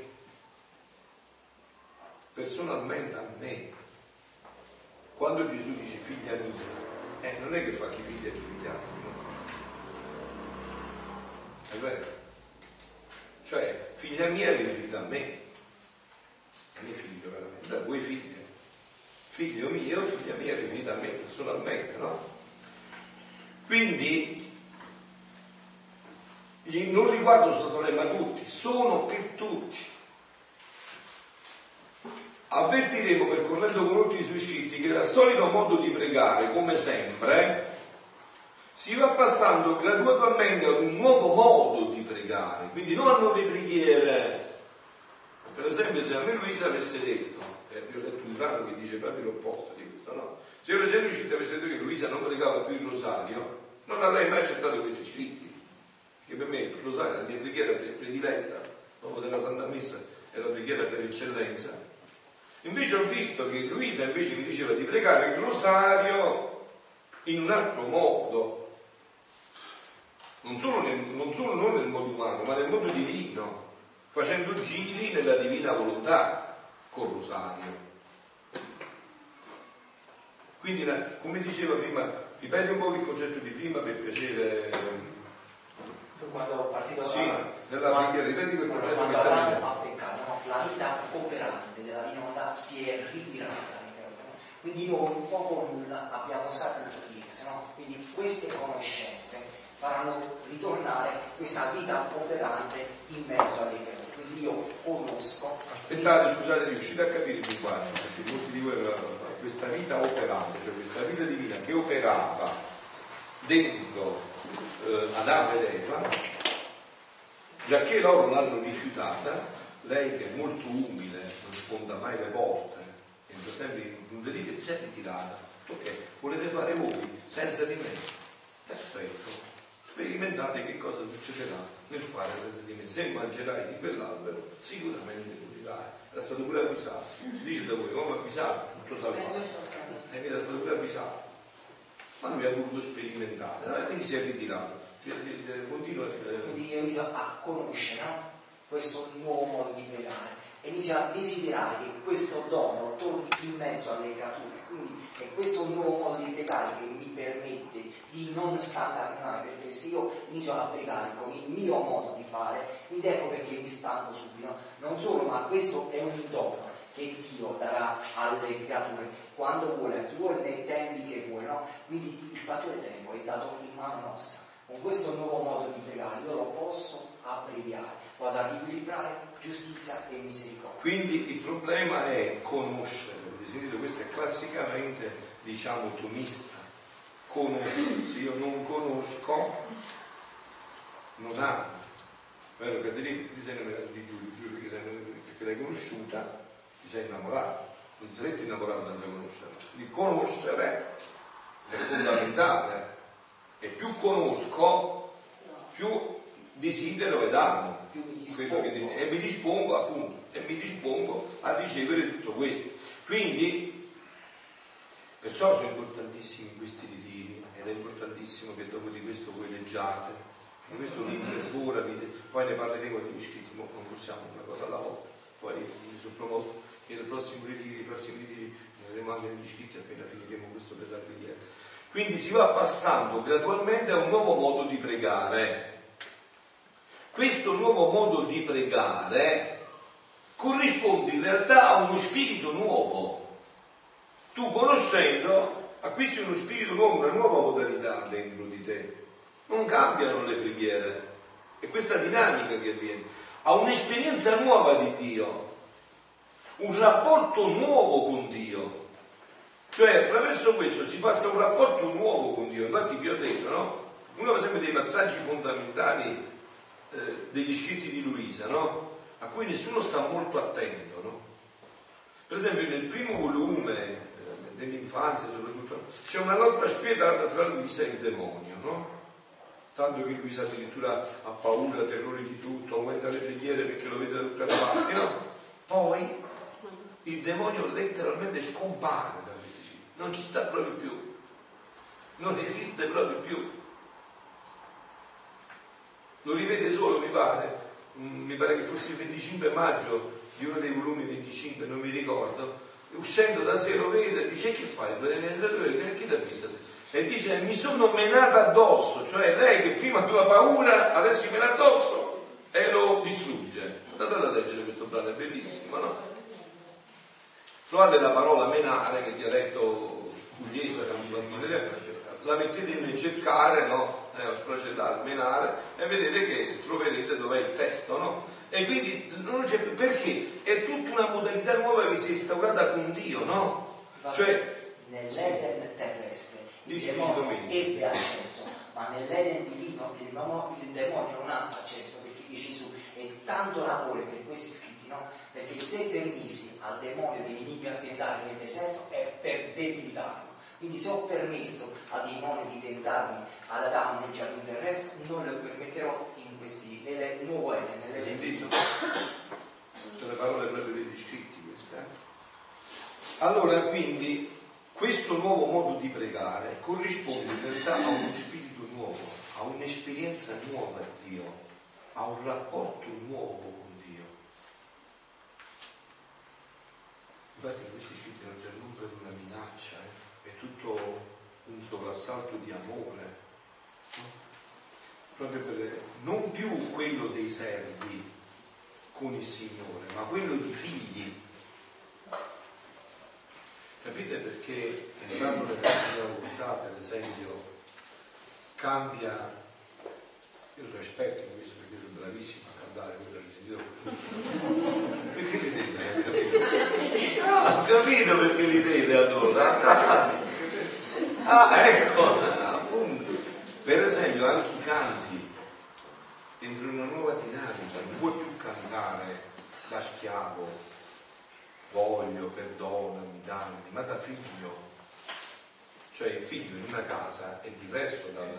personalmente a me. Quando Gesù dice figlia mia, eh, non è che fa chi figlia e chi figliastri, no? È vero? Cioè, figlia mia è riferita a me, a mio figlio veramente, a voi figlie. Figlio mio, figlia mia è riferita a me personalmente, no? Quindi non riguardo solo lei, ma tutti, sono per tutti. Avvertiremo percorrendo con molti i suoi scritti che dal solito modo di pregare, come sempre, si va passando gradualmente ad un nuovo modo di pregare, quindi non a nuove preghiere. Per esempio, se a me Luisa avesse detto, e vi ho letto un brano che dice proprio l'opposto di questo, no? Se io leggendo i scritti avessi detto che Luisa non pregava più il rosario, non avrei mai accettato questi scritti, perché per me il rosario è la mia preghiera prediletta, dopo della Santa Messa è la preghiera per eccellenza, Invece ho visto che Luisa invece mi diceva di pregare il rosario in un altro modo, non solo, nel, non solo non nel modo umano, ma nel modo divino, facendo giri nella divina volontà col rosario. Quindi, come diceva prima, ripeti un po' il concetto di prima per piacere. Quando ho partito sì, nella preghiera, ripeti quel concetto che stavi dicendo la vita operante della divinità si è ritirata quindi noi un po' con abbiamo saputo Chiesa, no? quindi queste conoscenze faranno ritornare questa vita operante in mezzo alle creature. Quindi io conosco. Aspettate, scusate, riuscite a capire linguaggio, perché molti di voi questa vita operante, cioè questa vita divina che operava dentro eh, Adamo ed Eva, già che loro l'hanno rifiutata, lei che è molto umile, non sfonda mai le porte, entra sempre in un delirio e si è ritirata. Ok, volete fare voi senza di me? Perfetto. sperimentate che cosa succederà nel fare senza di me. Se mangerai di quell'albero, sicuramente morirai. Era stato pure avvisato. Si dice da voi, come avvisato? Tutto salvato. Era stato pure avvisato. Ma lui ha voluto sperimentare, e quindi si è ritirato. Continua. Quindi io inizio a conoscere no? questo nuovo modo di pregare e inizio a desiderare che questo dono torni in mezzo alle creature. Quindi è questo nuovo modo di pregare che mi permette di non stancare perché se io inizio a pregare con il mio modo di fare, mi ecco perché mi stanco subito. Non solo, ma questo è un dono che Dio darà alle creature quando vuole, a chi vuole nei tempi che vuole, no? Quindi il fattore tempo è dato in mano nostra. Con questo nuovo modo di pregare io lo posso abbreviare, vado a riequilibrare giustizia e misericordia. Quindi il problema è conoscere, questo è classicamente diciamo tomista conoscere, se io non conosco, non amo. Vero Caterina, ti sei di Giulio, Giulio perché l'hai conosciuta, ti sei innamorato. Non saresti innamorato senza conoscere. Quindi conoscere è fondamentale. E più conosco, più desidero ed amo. e mi dispongo appunto, e mi dispongo a ricevere tutto questo. Quindi Perciò sono importantissimi questi ritiri ed è importantissimo che dopo di questo voi leggiate. E questo vi infervora, poi ne parleremo degli iscritti, ma non possiamo una cosa alla volta. Poi mi sono promosso che nel prossimo ritiri, i prossimi ne avremo anche degli iscritti appena finiremo questo per la preghiera. Quindi si va passando gradualmente a un nuovo modo di pregare. Questo nuovo modo di pregare corrisponde in realtà a uno spirito nuovo tu conoscendo acquisti uno spirito nuovo, una nuova modalità dentro di te. Non cambiano le preghiere, è questa dinamica che avviene. Ha un'esperienza nuova di Dio, un rapporto nuovo con Dio. Cioè attraverso questo si passa a un rapporto nuovo con Dio. Infatti vi ho detto, no? Uno per esempio dei passaggi fondamentali eh, degli scritti di Luisa, no? A cui nessuno sta molto attento, no? Per esempio nel primo volume nell'infanzia soprattutto, c'è una lotta spietata tra Luisa e il demonio, no? Tanto che Luisa addirittura ha paura, terrore di tutto, aumenta le preghiere perché lo vede da tutte le parti, no? Poi il demonio letteralmente scompare da questi cibi, non ci sta proprio più, non esiste proprio più. Lo rivede solo, mi pare, mm, mi pare che fosse il 25 maggio di uno dei volumi 25, non mi ricordo, uscendo da sé lo vede e dice che fai? Chi l'ha vista? E dice mi sono menata addosso, cioè lei che prima aveva paura adesso si mena addosso e lo distrugge. Andate a leggere questo brano, è bellissimo, no? Trovate la parola menare che dialetto pugliese, la mettete in cercare, no? Eh, sprocellare, menare e vedete che troverete dov'è il testo, no? E quindi non c'è più perché è tutta una modalità nuova che si è instaurata con Dio, no? Cioè, nell'Eden terrestre il demonio ebbe accesso, ma nell'Eden divino il demonio, il demonio non ha accesso perché Gesù è tanto rapore per questi scritti, no? Perché se permissi al demonio di venire a tentare nel deserto è per debilitarlo. Quindi se ho permesso a demoni di tentarmi ad Adamo nel giardino terrestre, non lo permetterò questi, nelle nuove, nelle invito. Sono le parole proprio degli scritti queste. Eh? Allora, quindi, questo nuovo modo di pregare corrisponde in realtà a uno spirito nuovo, a un'esperienza nuova di Dio, a un rapporto nuovo con Dio. Infatti in questi scritti non c'è nulla di una minaccia, eh? è tutto un soprassalto di amore proprio per non più quello dei servi con il Signore, ma quello di figli. Capite perché entrando nella sua volontà, per esempio, cambia, io sono esperto in questo perché sono bravissimo a cantare, sentito. Perché ridete? Ah, ho capito perché ridete allora. Ah, ecco per esempio anche i canti entrano in una nuova dinamica, non puoi più cantare da schiavo, voglio, perdonami, danni, ma da figlio. Cioè il figlio in una casa è diverso dal,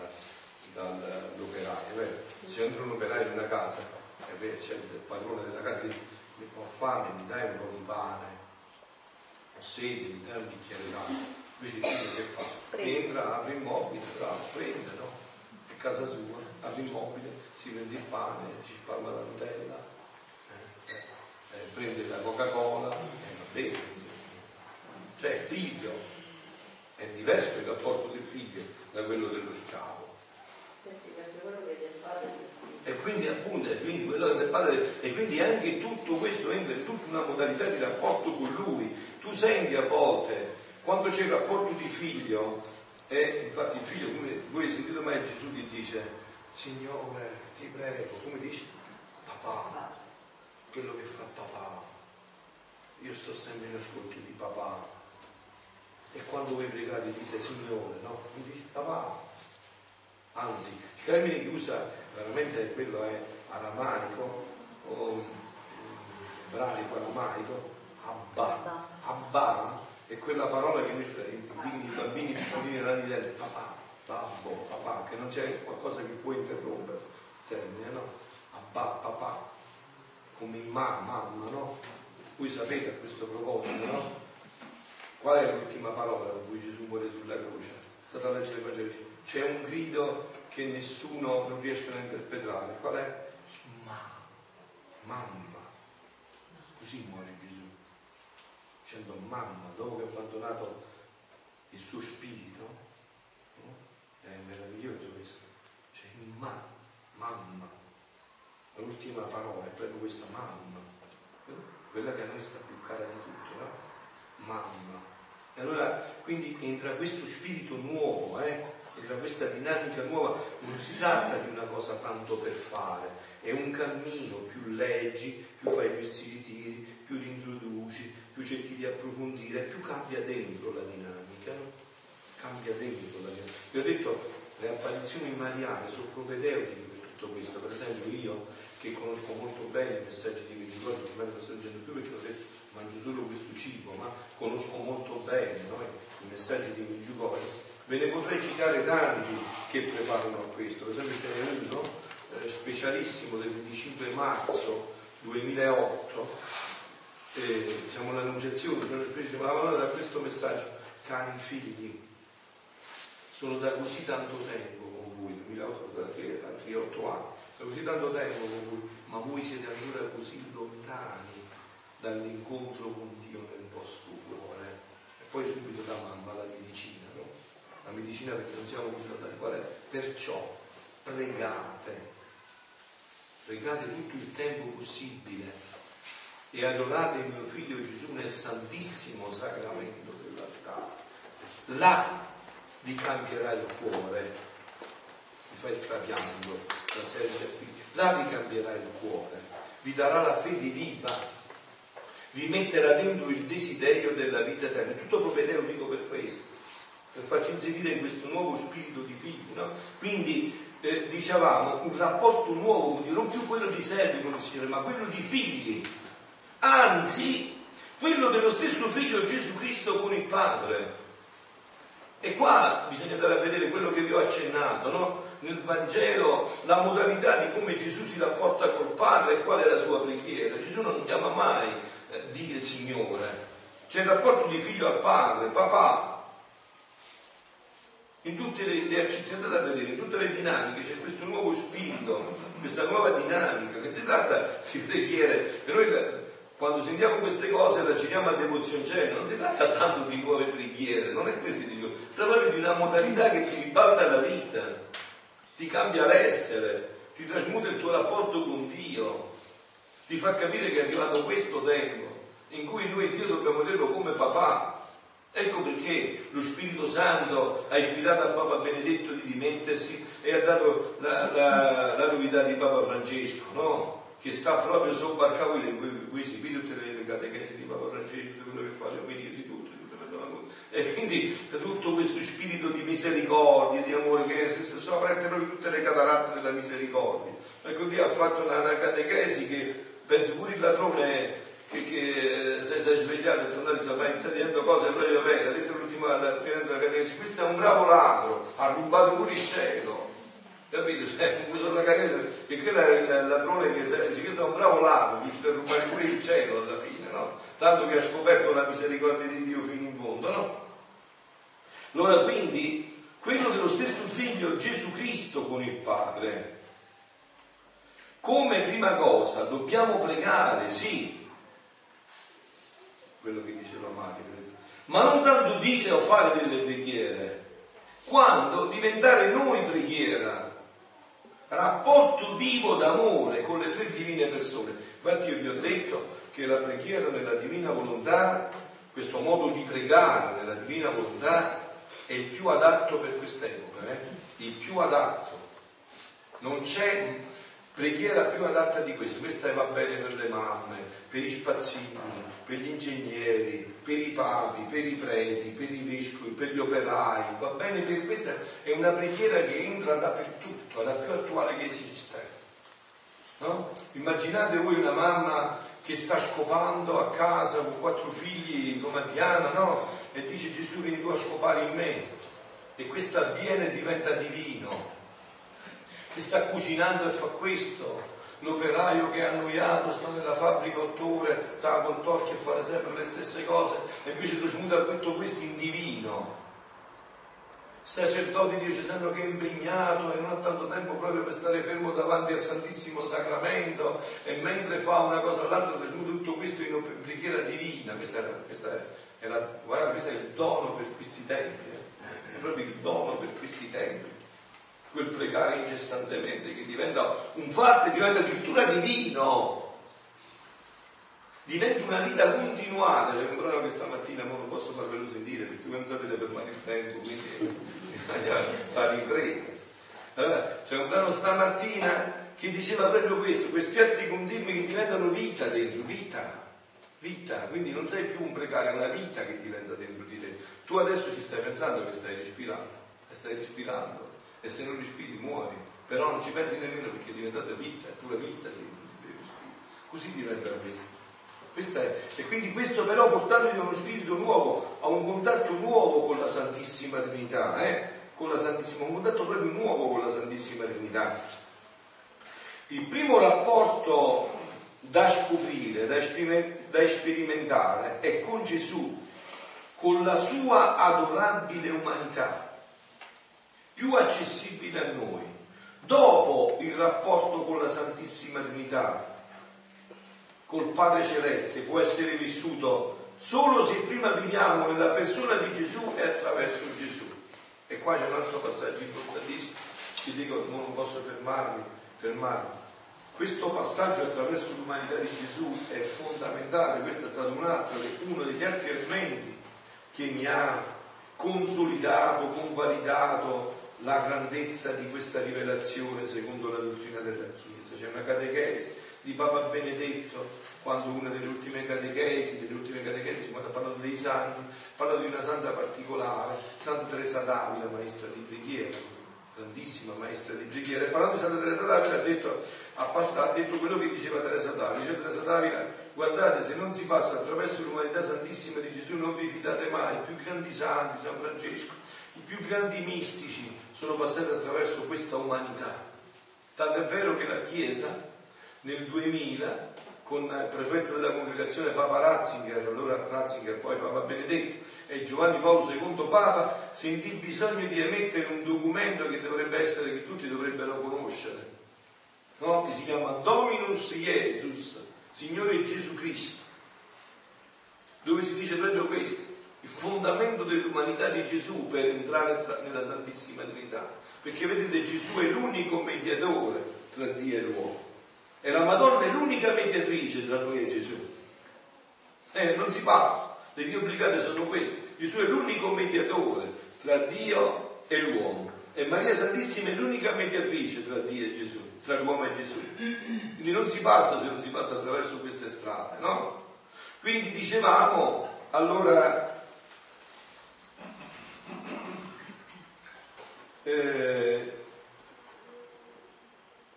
dall'operaio? Se entra un operaio in una casa, è vero, c'è il padrone della casa che mi ho fame, mi dai un po' di pane, ho sede, mi dai un bicchiere d'acqua. Invece il che fa? Entra, apre il mobile, bravo, prende, no? È casa sua, apre il mobile, si prende il pane, ci spalma la Nutella, eh, eh, prende la Coca-Cola e eh, va bene. Cioè figlio, è diverso il rapporto del figlio da quello dello schiavo. E quindi appunto, e quindi quello del padre, e quindi anche tutto questo entra in tutta una modalità di rapporto con lui. Tu senti a volte, quando c'è il rapporto di figlio, e infatti il figlio, come voi avete sentito mai Gesù che dice, Signore, ti prego, come dice? Papà, quello che fa papà, io sto sempre in ascolto di papà. E quando voi pregate dite Signore, no? Mi dice papà. Anzi, il termine che usa veramente quello è aramaico, o mm, ebraico, aramaico, abba. Abba è quella parola che i bambini piccolini erano di papà, babbo, papà, che non c'è qualcosa che può interrompere il termine, no? Abba, papà, come ma, mamma, no? Voi sapete a questo proposito, no? Qual è l'ultima parola con cui Gesù muore sulla croce? State a leggere il Vangelo. C'è un grido che nessuno non riesce a interpretare. Qual è? Ma, mamma. Così muore Gesù. Dicendo mamma, dopo che ha abbandonato il suo spirito. No? È meraviglioso questo. Cioè, ma, mamma. L'ultima parola è proprio questa mamma. Quella che a noi sta più cara di tutto, no? Mamma. E allora quindi entra questo spirito nuovo, eh? entra questa dinamica nuova, non si tratta di una cosa tanto per fare, è un cammino, più leggi, più fai questi ritiri, più li introduci, più cerchi di approfondire, più cambia dentro la dinamica, no? cambia dentro la dinamica. Vi ho detto, le apparizioni mariane sono propedeutiche per tutto questo, per esempio io che conosco molto bene i messaggi di Vigilore, non me lo sto leggendo più perché ho detto mangio solo questo cibo, ma conosco molto bene no? i messaggi di Vigilore, ve ne potrei citare tanti che preparano a questo, per esempio ce n'è uno eh, specialissimo del 25 marzo 2008, eh, diciamo l'annunciazione, siamo la parola da questo messaggio, cari figli, sono da così tanto tempo con voi, 2008, da altri 8 anni, da così tanto tempo con voi, ma voi siete ancora così lontani dall'incontro con Dio nel vostro cuore. E poi subito da mamma la medicina, no? La medicina perché non siamo così lontani. Qual è? Perciò pregate, pregate tutto il tempo possibile e adorate il mio figlio Gesù nel santissimo sacramento dell'altare. Là vi cambierà il cuore, vi fa il trapianto, la serie qui, là vi cambierà il cuore, vi darà la fede viva vi metterà dentro il desiderio della vita eterna. Tutto propedeutico per questo, per farci inserire in questo nuovo spirito di figlio. No? Quindi eh, dicevamo un rapporto nuovo non più quello di servi con il Signore, ma quello di figli. Anzi, quello dello stesso figlio Gesù Cristo con il Padre. E qua bisogna andare a vedere quello che vi ho accennato, no? Nel Vangelo la modalità di come Gesù si rapporta col Padre e qual è la sua preghiera. Gesù non chiama mai dire Signore. C'è il rapporto di figlio al padre, papà. In tutte le, le andate a vedere, in tutte le dinamiche c'è questo nuovo spirito, questa nuova dinamica, che si tratta di preghiere. E noi quando sentiamo queste cose ragioniamo a devozioncella, non si tratta tanto di nuove preghiere, non è questo dico, proprio di una modalità che ti ribalta la vita, ti cambia l'essere, ti trasmuta il tuo rapporto con Dio ti fa capire che è arrivato questo tempo in cui noi Dio dobbiamo vederlo come papà. Ecco perché lo Spirito Santo ha ispirato a Papa Benedetto di dimettersi e ha dato la, la, la novità di Papa Francesco, no? che sta proprio sobbarcato voi seguite tutte le catechesi di Papa Francesco, tutto quello che fa, le obbedienze, tutto, e quindi tutto questo spirito di misericordia, di amore che aperte noi tutte le cataratte della misericordia. Ecco, Dio ha fatto una, una catechesi che penso pure il ladrone che, che si è svegliato e è tornato a fare dicendo cose proprio vere, ha detto l'ultima finendo la catechesi, questo è un bravo ladro, ha rubato pure il cielo. capito? Cioè, uso la carriera, e quello era il ladrone che dice che è un bravo ladro, riuscito a rubare pure il cielo alla fine, no? Tanto che ha scoperto la misericordia di Dio fino in fondo, no? Allora quindi quello dello stesso figlio Gesù Cristo con il Padre. Come prima cosa dobbiamo pregare, sì, quello che diceva Mario, ma non tanto dire o fare delle preghiere, quando diventare noi preghiera, rapporto vivo d'amore con le tre divine persone. Infatti io vi ho detto che la preghiera nella divina volontà, questo modo di pregare nella divina volontà, è il più adatto per quest'epoca, eh? il più adatto. Non c'è preghiera più adatta di questo. Questa va bene per le mamme, per i spazzini, per gli ingegneri, per i papi, per i preti, per i vescovi, per gli operai. Va bene per questa. È una preghiera che entra dappertutto, è la più attuale che esiste. No? Immaginate voi una mamma che sta scopando a casa con quattro figli come Diana, no? E dice Gesù vieni tu a scopare in me. E questo avviene e diventa divino. Che sta cucinando e fa questo. L'operaio che è annoiato sta nella fabbrica otto ore, sta col torchio a fare sempre le stesse cose, e invece tu smuta tutto questo in divino sacerdote diocesano che è impegnato e non ha tanto tempo proprio per stare fermo davanti al Santissimo Sacramento e mentre fa una cosa o l'altra trasmuta tutto questo in preghiera divina. Questa, è, questa, è la, guarda, questo è il dono per questi tempi, eh. è proprio il dono per questi tempi. Quel pregare incessantemente che diventa un fatto diventa addirittura divino diventa una vita continuata, c'è un brano che stamattina non posso farvelo sentire perché voi non sapete fermare il tempo, quindi bisogna fare in fretta. Allora, c'è un brano stamattina che diceva proprio questo, questi atti continui che diventano vita dentro, vita, vita, quindi non sei più un precario, è una vita che diventa dentro di te. Tu adesso ci stai pensando che stai respirando, stai respirando, e se non respiri muori, però non ci pensi nemmeno perché è diventata vita, è pura vita di te, respiri. Così diventa questo. È, e quindi questo però portandoti a uno spirito nuovo, a un contatto nuovo con la Santissima Trinità, eh? con la Santissima, un contatto proprio nuovo con la Santissima Trinità. Il primo rapporto da scoprire, da, da sperimentare è con Gesù, con la sua adorabile umanità, più accessibile a noi. Dopo il rapporto con la Santissima Trinità, col Padre Celeste, può essere vissuto solo se prima viviamo nella persona di Gesù e attraverso Gesù. E qua c'è un altro passaggio importantissimo, ti dico, non posso fermarmi, fermarmi. Questo passaggio attraverso l'umanità di Gesù è fondamentale, questo è stato un altro, uno degli altri elementi che mi ha consolidato, convalidato la grandezza di questa rivelazione secondo la dottrina della Chiesa. C'è una catechesi di Papa Benedetto, quando una delle ultime catechesi, delle ultime catechesi, quando ha parlato dei santi, parla di una santa particolare, Santa Teresa d'Avila, maestra di preghiera, grandissima maestra di preghiera, e parlando di Santa Teresa d'Avila ha detto, ha passato, ha detto quello che diceva Teresa d'Avila, diceva Teresa d'Avila, guardate se non si passa attraverso l'umanità santissima di Gesù non vi fidate mai, i più grandi santi, San Francesco, i più grandi mistici sono passati attraverso questa umanità. Tanto è vero che la Chiesa nel 2000 con il prefetto della congregazione Papa Ratzinger, allora Ratzinger, poi Papa Benedetto e Giovanni Paolo II Papa, sentì il bisogno di emettere un documento che dovrebbe essere, che tutti dovrebbero conoscere, no? che si chiama Dominus Jesus, Signore Gesù Cristo, dove si dice proprio questo, il fondamento dell'umanità di Gesù per entrare nella Santissima Trinità, perché vedete Gesù è l'unico mediatore tra Dio e l'uomo. E la Madonna è l'unica mediatrice tra noi e Gesù. Eh, non si passa, le vie obbligate sono queste. Gesù è l'unico mediatore tra Dio e l'uomo. E Maria Santissima è l'unica mediatrice tra Dio e Gesù, tra l'uomo e Gesù. Quindi non si passa se non si passa attraverso queste strade, no? Quindi dicevamo, allora, eh,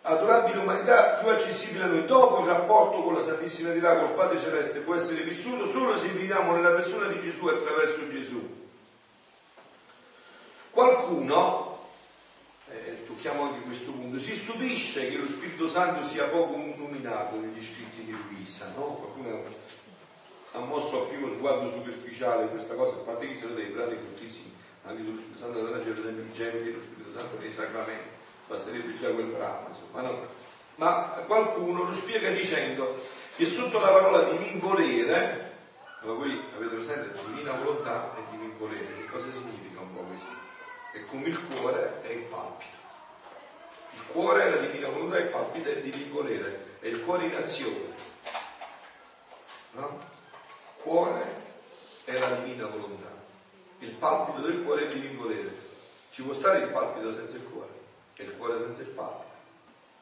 adorabile umanità più accessibile a noi. Dopo il rapporto con la Santissima Trinità, col Padre Celeste, può essere vissuto solo se viviamo nella persona di Gesù attraverso Gesù. Qualcuno, eh, tu tocchiamo anche questo punto, si stupisce che lo Spirito Santo sia poco illuminato negli scritti di Luisa, no? Qualcuno ha mosso a primo sguardo superficiale questa cosa, a parte che sono dei brani fortissimi, anche sullo Spirito Santo della per esempio il gemiti dello Spirito Santo nei sacramenti, basterebbe già quel brano, insomma, no? Ma qualcuno lo spiega dicendo che sotto la parola divin volere, ma voi avete presente divina volontà e divin volere, che cosa significa? È come il cuore e il palpito. Il cuore è la divina volontà e il palpito è il divin volere, è il cuore in azione. No? Cuore è la divina volontà, il palpito del cuore è il divin volere. Ci può stare il palpito senza il cuore e il cuore senza il palpito.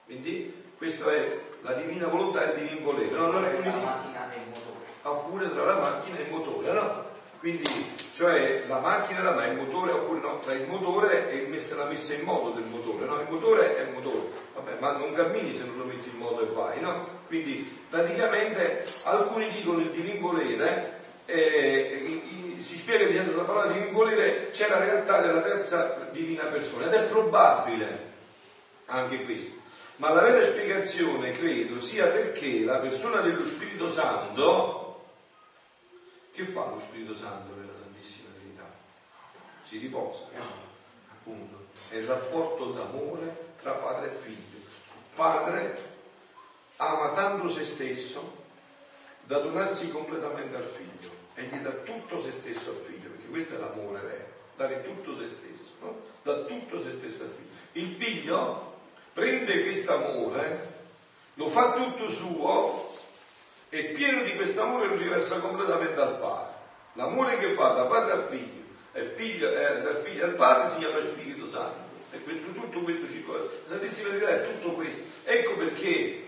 Quindi questa è la divina volontà e il divin volere. No? Non è la macchina e il motore. Oppure tra la macchina e il motore, no? Quindi, cioè la macchina la ma il motore, oppure no, tra il motore e messa, la messa in moto del motore, no? Il motore è il motore, vabbè, ma non cammini se non lo metti in moto e vai, no? Quindi praticamente alcuni dicono il divin volere, eh, si spiega dicendo la parola divin volere c'è la realtà della terza divina persona ed è probabile anche questo ma la vera spiegazione credo sia perché la persona dello Spirito Santo, che fa lo Spirito Santo nella Santissima Trinità? Si riposa, no? appunto, è il rapporto d'amore tra padre e figlio. Padre ama tanto se stesso da donarsi completamente al figlio e gli dà tutto se stesso al figlio, perché questo è l'amore vero, dare tutto se stesso, no? dà tutto se stesso al figlio. Il figlio prende questo amore, lo fa tutto suo e pieno di questo amore lo riversa completamente al padre. L'amore che fa da padre al figlio e figlio, eh, dal figlio al padre si chiama Spirito Santo. E questo, tutto questo ci La Santissima Trinità è tutto questo. Ecco perché,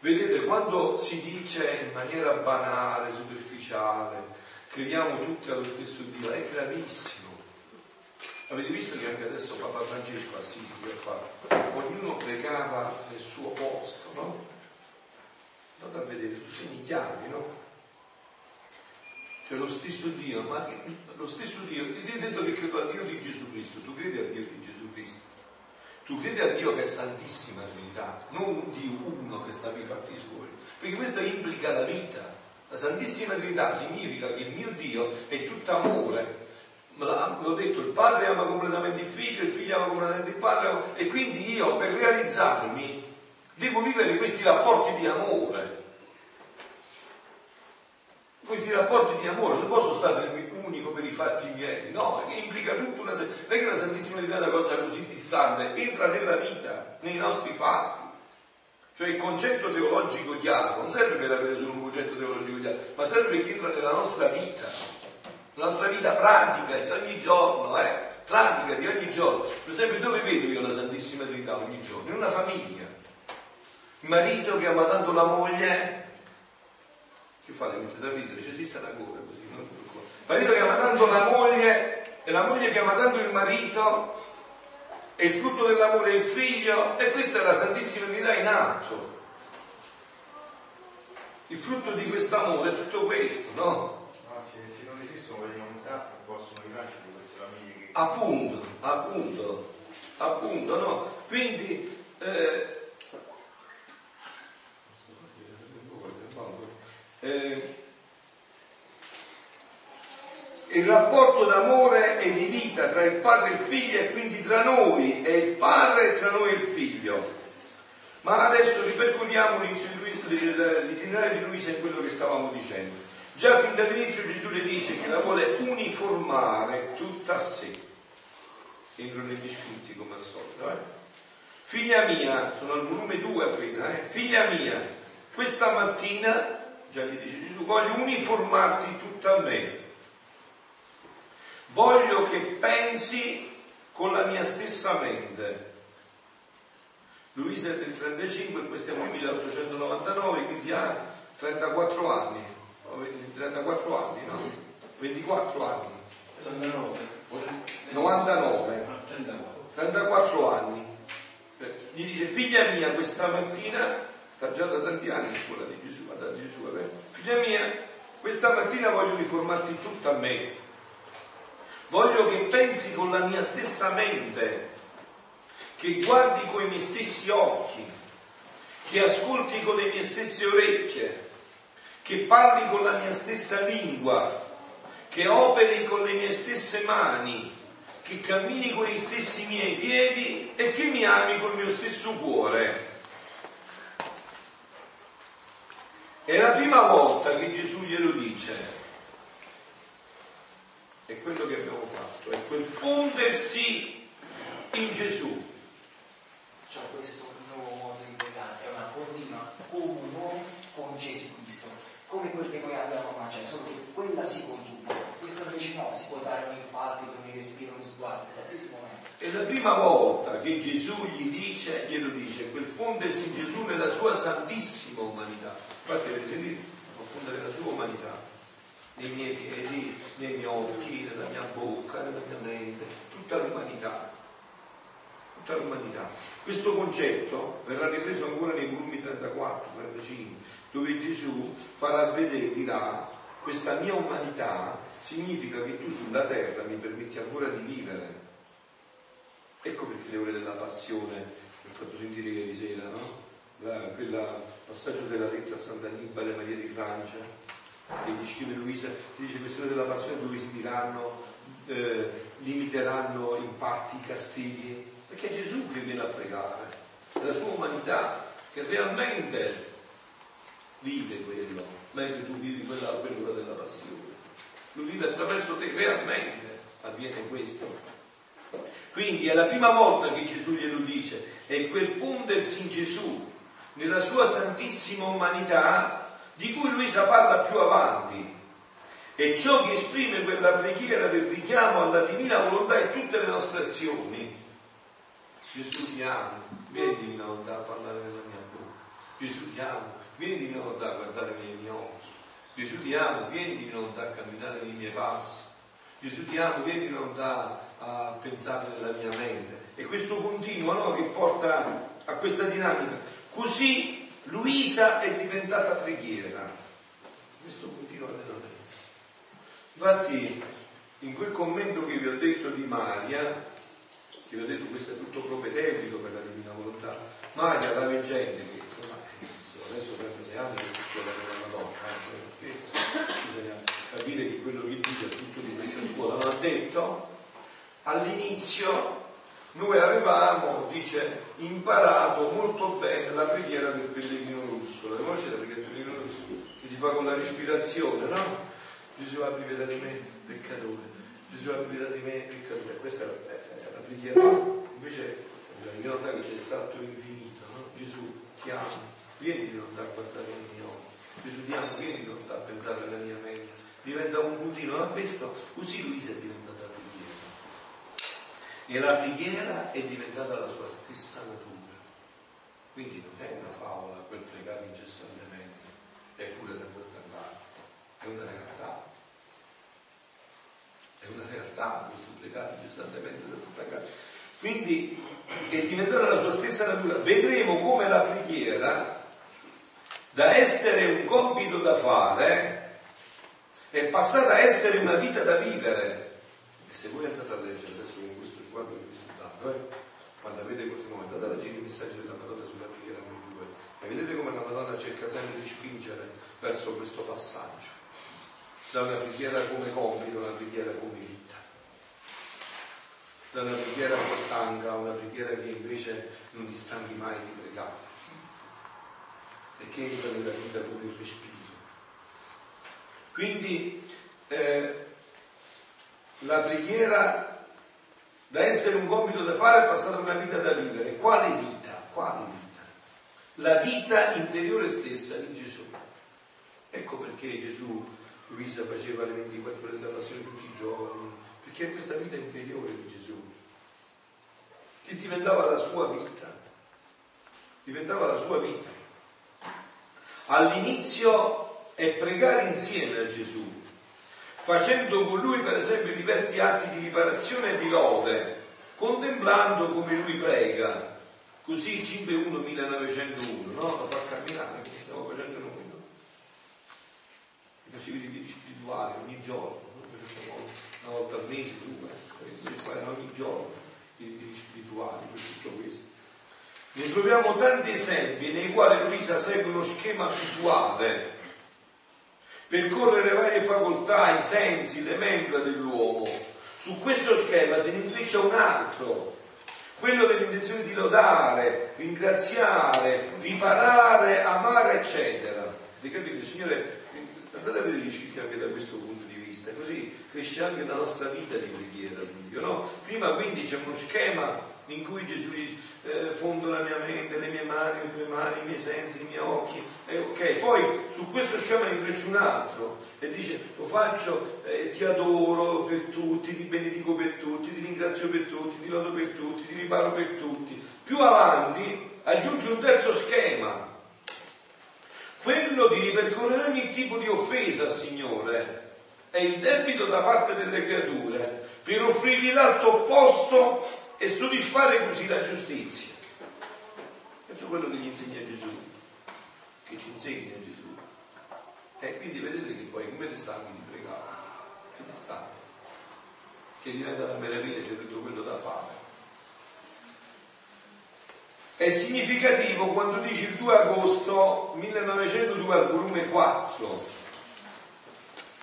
vedete, quando si dice in maniera banale, superficiale, crediamo tutti allo stesso Dio, è gravissimo Avete visto che anche adesso Papa Francesco a Assisi che fa? Ognuno pregava nel suo posto, no? Andate a vedere, su segni chiari, no? Cioè lo stesso Dio, ma che, lo stesso Dio, ti ho detto che credo a Dio di Gesù Cristo, tu credi a Dio di Gesù Cristo, tu credi a Dio che è Santissima Trinità, non un Dio uno che sta per i fatti suoi, perché questo implica la vita. La Santissima Trinità significa che il mio Dio è tutto amore, l'ho detto, il padre ama completamente il figlio, il figlio ama completamente il padre, e quindi io per realizzarmi devo vivere questi rapporti di amore. Questi rapporti di amore, non posso stare unico per i fatti miei, no, che implica tutta una serie. Non è che la Santissima Trinità è una cosa così distante, entra nella vita, nei nostri fatti. Cioè il concetto teologico chiaro non serve per avere solo un concetto teologico chiaro, ma serve perché entra nella nostra vita la nostra vita pratica di ogni giorno, eh? pratica di ogni giorno. Per esempio, dove vedo io la Santissima Trinità ogni giorno? In una famiglia. Il marito che ama tanto la moglie, che fate? Mettete a ridere, ci esiste ancora così, no? Il marito che ama tanto la moglie e la moglie che ama tanto il marito e il frutto dell'amore è il figlio e questa è la Santissima Trinità in atto. Il frutto di quest'amore è tutto questo, no? Anzi, se non esistono quelle unità possono rinascere queste famiglie che... Appunto, appunto, appunto, no? Quindi eh, eh, il rapporto d'amore e di vita tra il padre e il figlio e quindi tra noi e il padre e tra noi e il figlio. Ma adesso ripercorriamo l'itinerario di Luisa in quello che stavamo dicendo. Già fin dall'inizio Gesù le dice che la vuole uniformare tutta a sé. Entro negli scritti come al solito. Eh? Figlia mia, sono al volume 2 appena, eh? figlia mia, questa mattina, già gli dice Gesù, voglio uniformarti tutta a me. Voglio che pensi con la mia stessa mente. Luisa è del 35, qui stiamo nel 1899, quindi ha 34 anni 34 anni, no? 24 anni. 99. 34 anni. Gli dice, figlia mia, questa mattina, sta già da tanti anni in scuola di Gesù. Figlia mia, questa mattina voglio riformarti tutta a me. Voglio che pensi con la mia stessa mente. che guardi con i miei stessi occhi, che ascolti con le mie stesse orecchie, che parli con la mia stessa lingua, che operi con le mie stesse mani, che cammini con gli stessi miei piedi e che mi ami col mio stesso cuore. È la prima volta che Gesù glielo dice. È quello che abbiamo fatto, è quel fondersi in Gesù. Cioè questo nuovo modo di pregare è una comunione con Gesù come quel che noi abbiamo a mangiare, solo che quella si consuma, questa invece no, si può dare un palpito, un respiro, un sguardo, in qualsiasi momento. È la prima volta che Gesù gli dice, glielo dice, quel fondersi Gesù nella sua santissima umanità. Infatti avete sentito confondere la sua umanità nei miei piedi, nei miei occhi, nella mia bocca, nella mia mente, tutta l'umanità. Tutta l'umanità. Questo concetto verrà ripreso ancora nei volumi 34, 35, dove Gesù farà vedere di là questa mia umanità significa che tu sulla terra mi permetti ancora di vivere. Ecco perché le ore della passione, ho fatto sentire ieri sera, no? La, quella passaggio della lettera a Sant'Annibale Maria di Francia, che gli scrive Luisa, dice queste ore della passione dove si diranno, eh, limiteranno in parti i castighi, perché è Gesù che viene a pregare, è la sua umanità che realmente vive quello, mentre tu vivi quella, quell'ora della passione. Lo vive attraverso te, realmente avviene questo. Quindi è la prima volta che Gesù glielo dice, è quel fondersi in Gesù nella sua santissima umanità di cui Luisa parla più avanti. E ciò che esprime quella preghiera del richiamo alla divina volontà in tutte le nostre azioni. Gesù ti amo, vieni divina volontà a parlare nella mia bocca. Gesù ti amo, vieni divina volontà a guardare nei miei occhi. Gesù ti amo, vieni divina volontà a camminare nei miei passi. Gesù ti amo, vieni divina volontà a pensare nella mia mente. E questo continuo no, che porta a questa dinamica Così Luisa è diventata preghiera. Questo continua veramente. Infatti, in quel commento che vi ho detto di Maria, che vi ho detto questo è tutto propedeutico per la divina volontà, Maria la leggende che insomma adesso 36 anni che è quella della Madonna, eh, bisogna capire che quello che dice è tutto di questa scuola, non ha detto all'inizio noi avevamo, dice, imparato molto bene la preghiera del pellegrino russo. La conoscete preghiera del pellegrino russo? Che si fa con la respirazione, no? Gesù abbi pietà di me, peccatore. Gesù abbi pietà di me, peccatore. Questa è la preghiera. Invece la realtà che c'è stato infinito, no? Gesù ti amo, vieni di lontà a guardare i miei occhi. Gesù vieni di lontà a pensare alla mia mente. Diventa un routine, non ha visto? Così lui si è diventato e la preghiera è diventata la sua stessa natura. Quindi non è una favola quel pregare incessantemente, eppure senza stancare, è una realtà. È una realtà questo pregare incessantemente senza stancare. Quindi è diventata la sua stessa natura. Vedremo come la preghiera, da essere un compito da fare, è passata a essere una vita da vivere. E se voi andate a leggere adesso guardo il risultato, eh? quando avete questo momento, andate a leggere i messaggi della Madonna sulla preghiera con giù e vedete come la Madonna cerca sempre di spingere verso questo passaggio, da una preghiera come compito a una preghiera come vita, da una preghiera che stanca una preghiera che invece non ti stanchi mai di pregare e che entra nella vita come il respiro. Quindi eh, la preghiera da essere un compito da fare è passata una vita da vivere. Quale vita? Quale vita? La vita interiore stessa di Gesù. Ecco perché Gesù, Luisa, faceva le 24 ore della passione tutti i giorni, perché è questa vita interiore di Gesù, che diventava la sua vita, diventava la sua vita. All'inizio è pregare insieme a Gesù, facendo con lui per esempio diversi atti di riparazione e di lode, contemplando come lui prega. Così il 5.1 1901, no? Lo fa camminare, come stiamo facendo noi, no? I facevi ritiri spirituali ogni giorno, no? una volta al mese, due, ogni giorno. i ritiri spirituali per tutto questo. Ne troviamo tanti esempi nei quali Luisa segue uno schema abituale percorrere varie facoltà, i sensi, le membra dell'uomo. Su questo schema se ne intreccia un altro, quello dell'intenzione di lodare, ringraziare, riparare, amare, eccetera. Avete capito? Signore, andate a vedere gli scritti anche da questo punto di vista, così cresce anche la nostra vita di preghiera. No? Prima quindi c'è uno schema in cui Gesù dice eh, fondo la mia mente, le mie mani, le tue mani, i miei sensi, i miei occhi, eh, ok, poi su questo schema ne intreccio un altro e dice lo faccio, eh, ti adoro per tutti, ti benedico per tutti, ti ringrazio per tutti, ti lodo per tutti, ti riparo per tutti. Più avanti aggiunge un terzo schema, quello di ripercorrere ogni tipo di offesa al Signore è il debito da parte delle creature per offrirgli l'alto opposto e soddisfare così la giustizia. Questo è quello che gli insegna Gesù, che ci insegna Gesù. E quindi vedete che poi come ti stanchi di pregare? Che ti stanchi? Che diventa una meraviglia di tutto quello da fare. È significativo quando dice il 2 agosto 1902 al volume 4,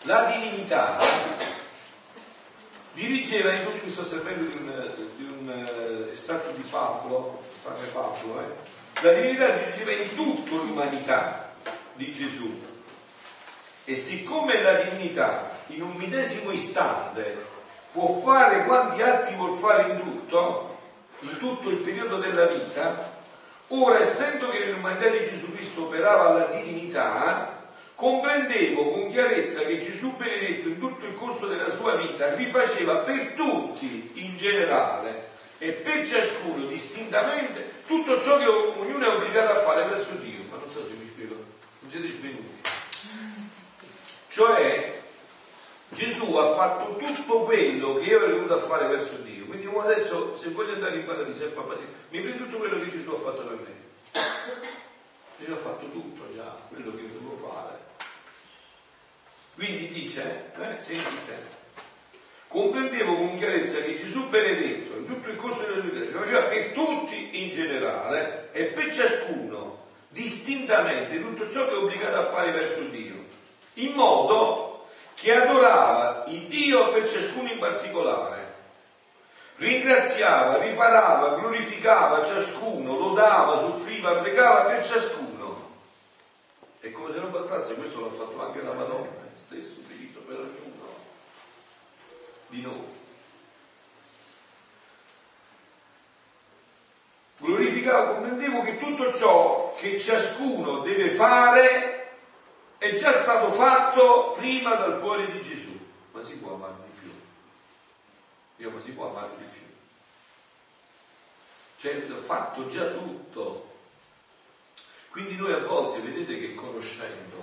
la divinità dirigeva, in qui sto servendo di un, di un uh, estratto di Pablo, padre Pablo, eh? la divinità dirigeva in tutto l'umanità di Gesù. E siccome la divinità in un medesimo istante può fare quanti atti vuol fare in tutto, in tutto il periodo della vita, ora essendo che nell'umanità di Gesù Cristo operava la divinità, comprendevo con chiarezza che Gesù benedetto in tutto il corso della sua vita rifaceva per tutti in generale e per ciascuno distintamente tutto ciò che ognuno è obbligato a fare verso Dio. Ma non so se mi spiego, non siete svenuti. Cioè Gesù ha fatto tutto quello che io ero venuto a fare verso Dio. Quindi adesso se voglio andare in paradiso e fa così, mi prendo tutto quello che Gesù ha fatto per me. Gesù ha fatto tutto già, quello che dovevo fare. Quindi dice, eh, sentite, comprendevo con chiarezza che Gesù benedetto in tutto il corso della sua vita faceva per tutti in generale e per ciascuno distintamente tutto ciò che è obbligato a fare verso Dio, in modo che adorava il Dio per ciascuno in particolare, ringraziava, riparava, glorificava ciascuno, lodava, soffriva, pregava per ciascuno. E come se non bastasse, questo l'ha fatto anche la Madonna stesso utilizzo per ognuno di noi. Glorificavo, comprendevo che tutto ciò che ciascuno deve fare è già stato fatto prima dal cuore di Gesù. Ma si può amare di più? Dio, ma si può amare di più? Cioè, ho fatto già tutto. Quindi noi a volte vedete che conoscendo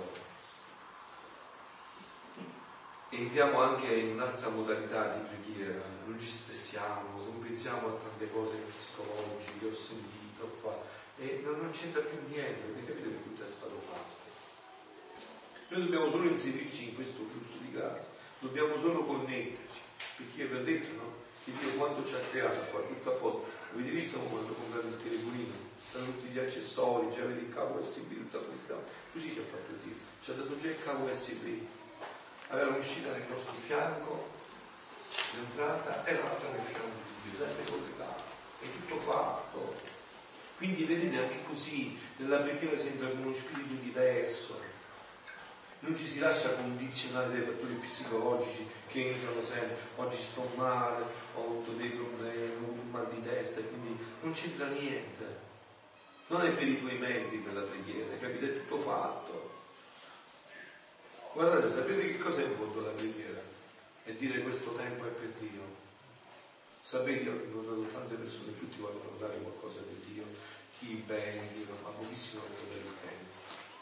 entriamo anche in un'altra modalità di preghiera, non ci stressiamo, non pensiamo a tante cose psicologiche, ho sentito, ho fatto, e non, c'entra più niente, avete capito che tutto è stato fatto. Noi dobbiamo solo inserirci in questo flusso di grazia, dobbiamo solo connetterci, perché vi ho detto, no? Che Dio quando ci ha creato a fare tutto a posto, avete visto quando comprate il telefonino, stanno tutti gli accessori, già avete il cavo USB, tutta questa, così ci ha fatto Dio, ci ha dato già il cavo USB, aveva un'uscita nel nostro fianco, l'entrata e l'altra nel fianco di Dio, sempre collegato, è tutto fatto. Quindi vedete anche così nella preghiera si con uno spirito diverso, non ci si lascia condizionare dai fattori psicologici che entrano sempre, oggi sto male, ho avuto dei problemi, ho un mal di testa, quindi non c'entra niente. Non è per i tuoi membri quella preghiera, capite? È tutto fatto. Guardate, sapete che cosa è in fondo la preghiera? È dire questo tempo è per Dio. Sapete, ho incontrato tante persone, tutti vogliono dare qualcosa per Dio, chi bene, ma pochissimo vogliono dare il tempo.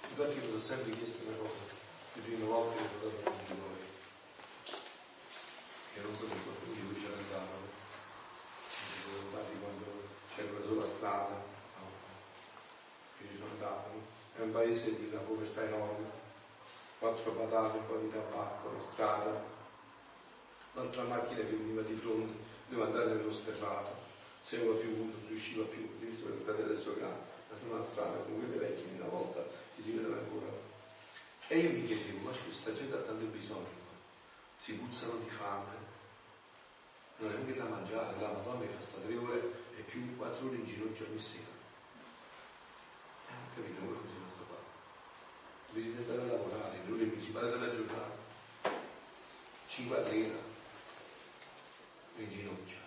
Infatti io ho sempre chiesto una cosa, le prime volte che ho dato a voi, che non so se qualcuno di voi c'era andato, andati quando c'era una sola strada, no? che ci sono andato, è un paese di una povertà enorme quattro patate, un po' di tabacco, la strada, un'altra macchina che veniva di fronte, doveva andare nello sterrato. seguiva più, non si usciva più, visto che state adesso grandi, la una strada con quelle vecchie una volta ci si vedeva ancora. E io mi chiedevo, ma scusa, sta gente ha tanto bisogno, si puzzano di fame, non è anche da mangiare, la Madonna mi fa sta tre ore e più quattro ore in ginocchio ogni sera. Eh, capito come funziona sto qua. Bisogna l'ora principale della giornata, 5 a sera, in ginocchio.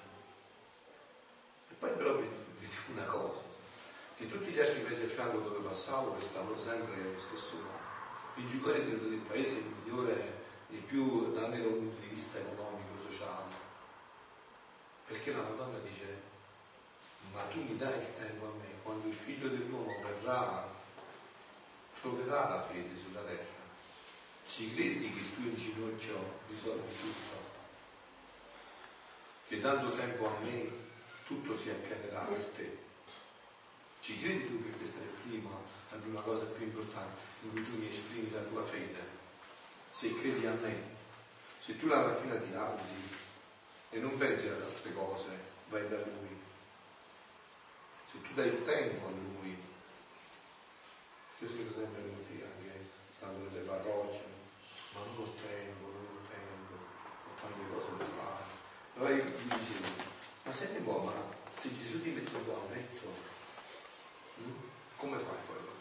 E poi però vi dico una cosa, che tutti gli altri paesi a fianco dove passavo restavano sempre allo stesso modo. Il giocare del paese migliore e più anche da un punto di vista economico, sociale. Perché la Madonna dice, ma tu mi dai il tempo a me, quando il figlio dell'uomo verrà, troverà la fede sulla terra. Ci credi che tu in ginocchio risolvi tutto? Che dando tempo a me tutto si appianerà per te. Ci credi tu che questa è prima, la prima cosa più importante in cui tu mi esprimi la tua fede? Se credi a me, se tu la mattina ti alzi e non pensi ad altre cose, vai da lui. Se tu dai il tempo a lui, io sono sempre venuti anche stando nelle parrocchie, ma non ho tempo, non ho tempo, ho tante cose da fare. Allora io gli dicevo, ma senti un po', ma se Gesù ti mette un po' a letto, hm? come fai quello?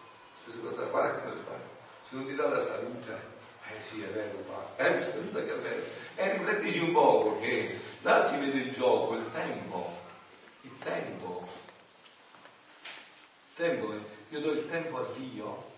Se da fare, come fai? Se non ti dà la salute, eh sì, è vero, padre, eh, che è vero. E eh, riflettici un poco che là si vede il gioco, il tempo, il tempo. Il tempo, io do il tempo a Dio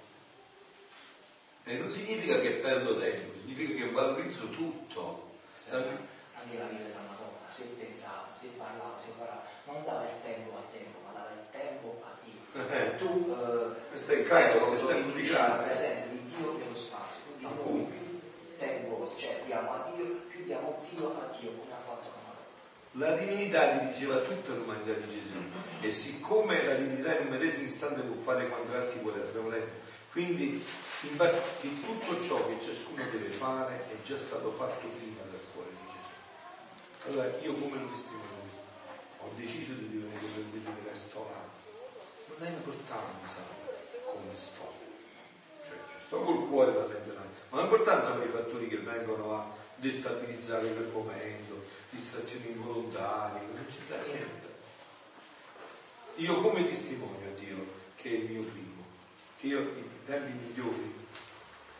e non significa che perdo tempo, significa che valorizzo tutto. Anche la vita della Madonna, se pensava, se parlava, se parlava, non dava il tempo al tempo, ma dava il tempo a Dio. Eh. Tu, eh, questo è il carico. La presenza di Dio nello spazio, quindi noi più tempo cioè, diamo a Dio, più diamo Dio a Dio, come ha fatto la Madonna. La divinità gli diceva tutto all'umanità di Gesù e siccome la divinità in un medesimo istante può fare quanto altri vuole, abbiamo letto, quindi infatti tutto ciò che ciascuno deve fare è già stato fatto prima dal cuore di Gesù. Allora io come lo testimonio? Ho deciso di vivere come un restaurato. Non ha importanza come sto. Cioè ci sto col cuore da prendere, ma l'importanza hanno i fattori che vengono a destabilizzare quel momento, distrazioni involontarie, non c'entra niente. Io come testimonio a Dio che è il mio primo, che io tempi migliori,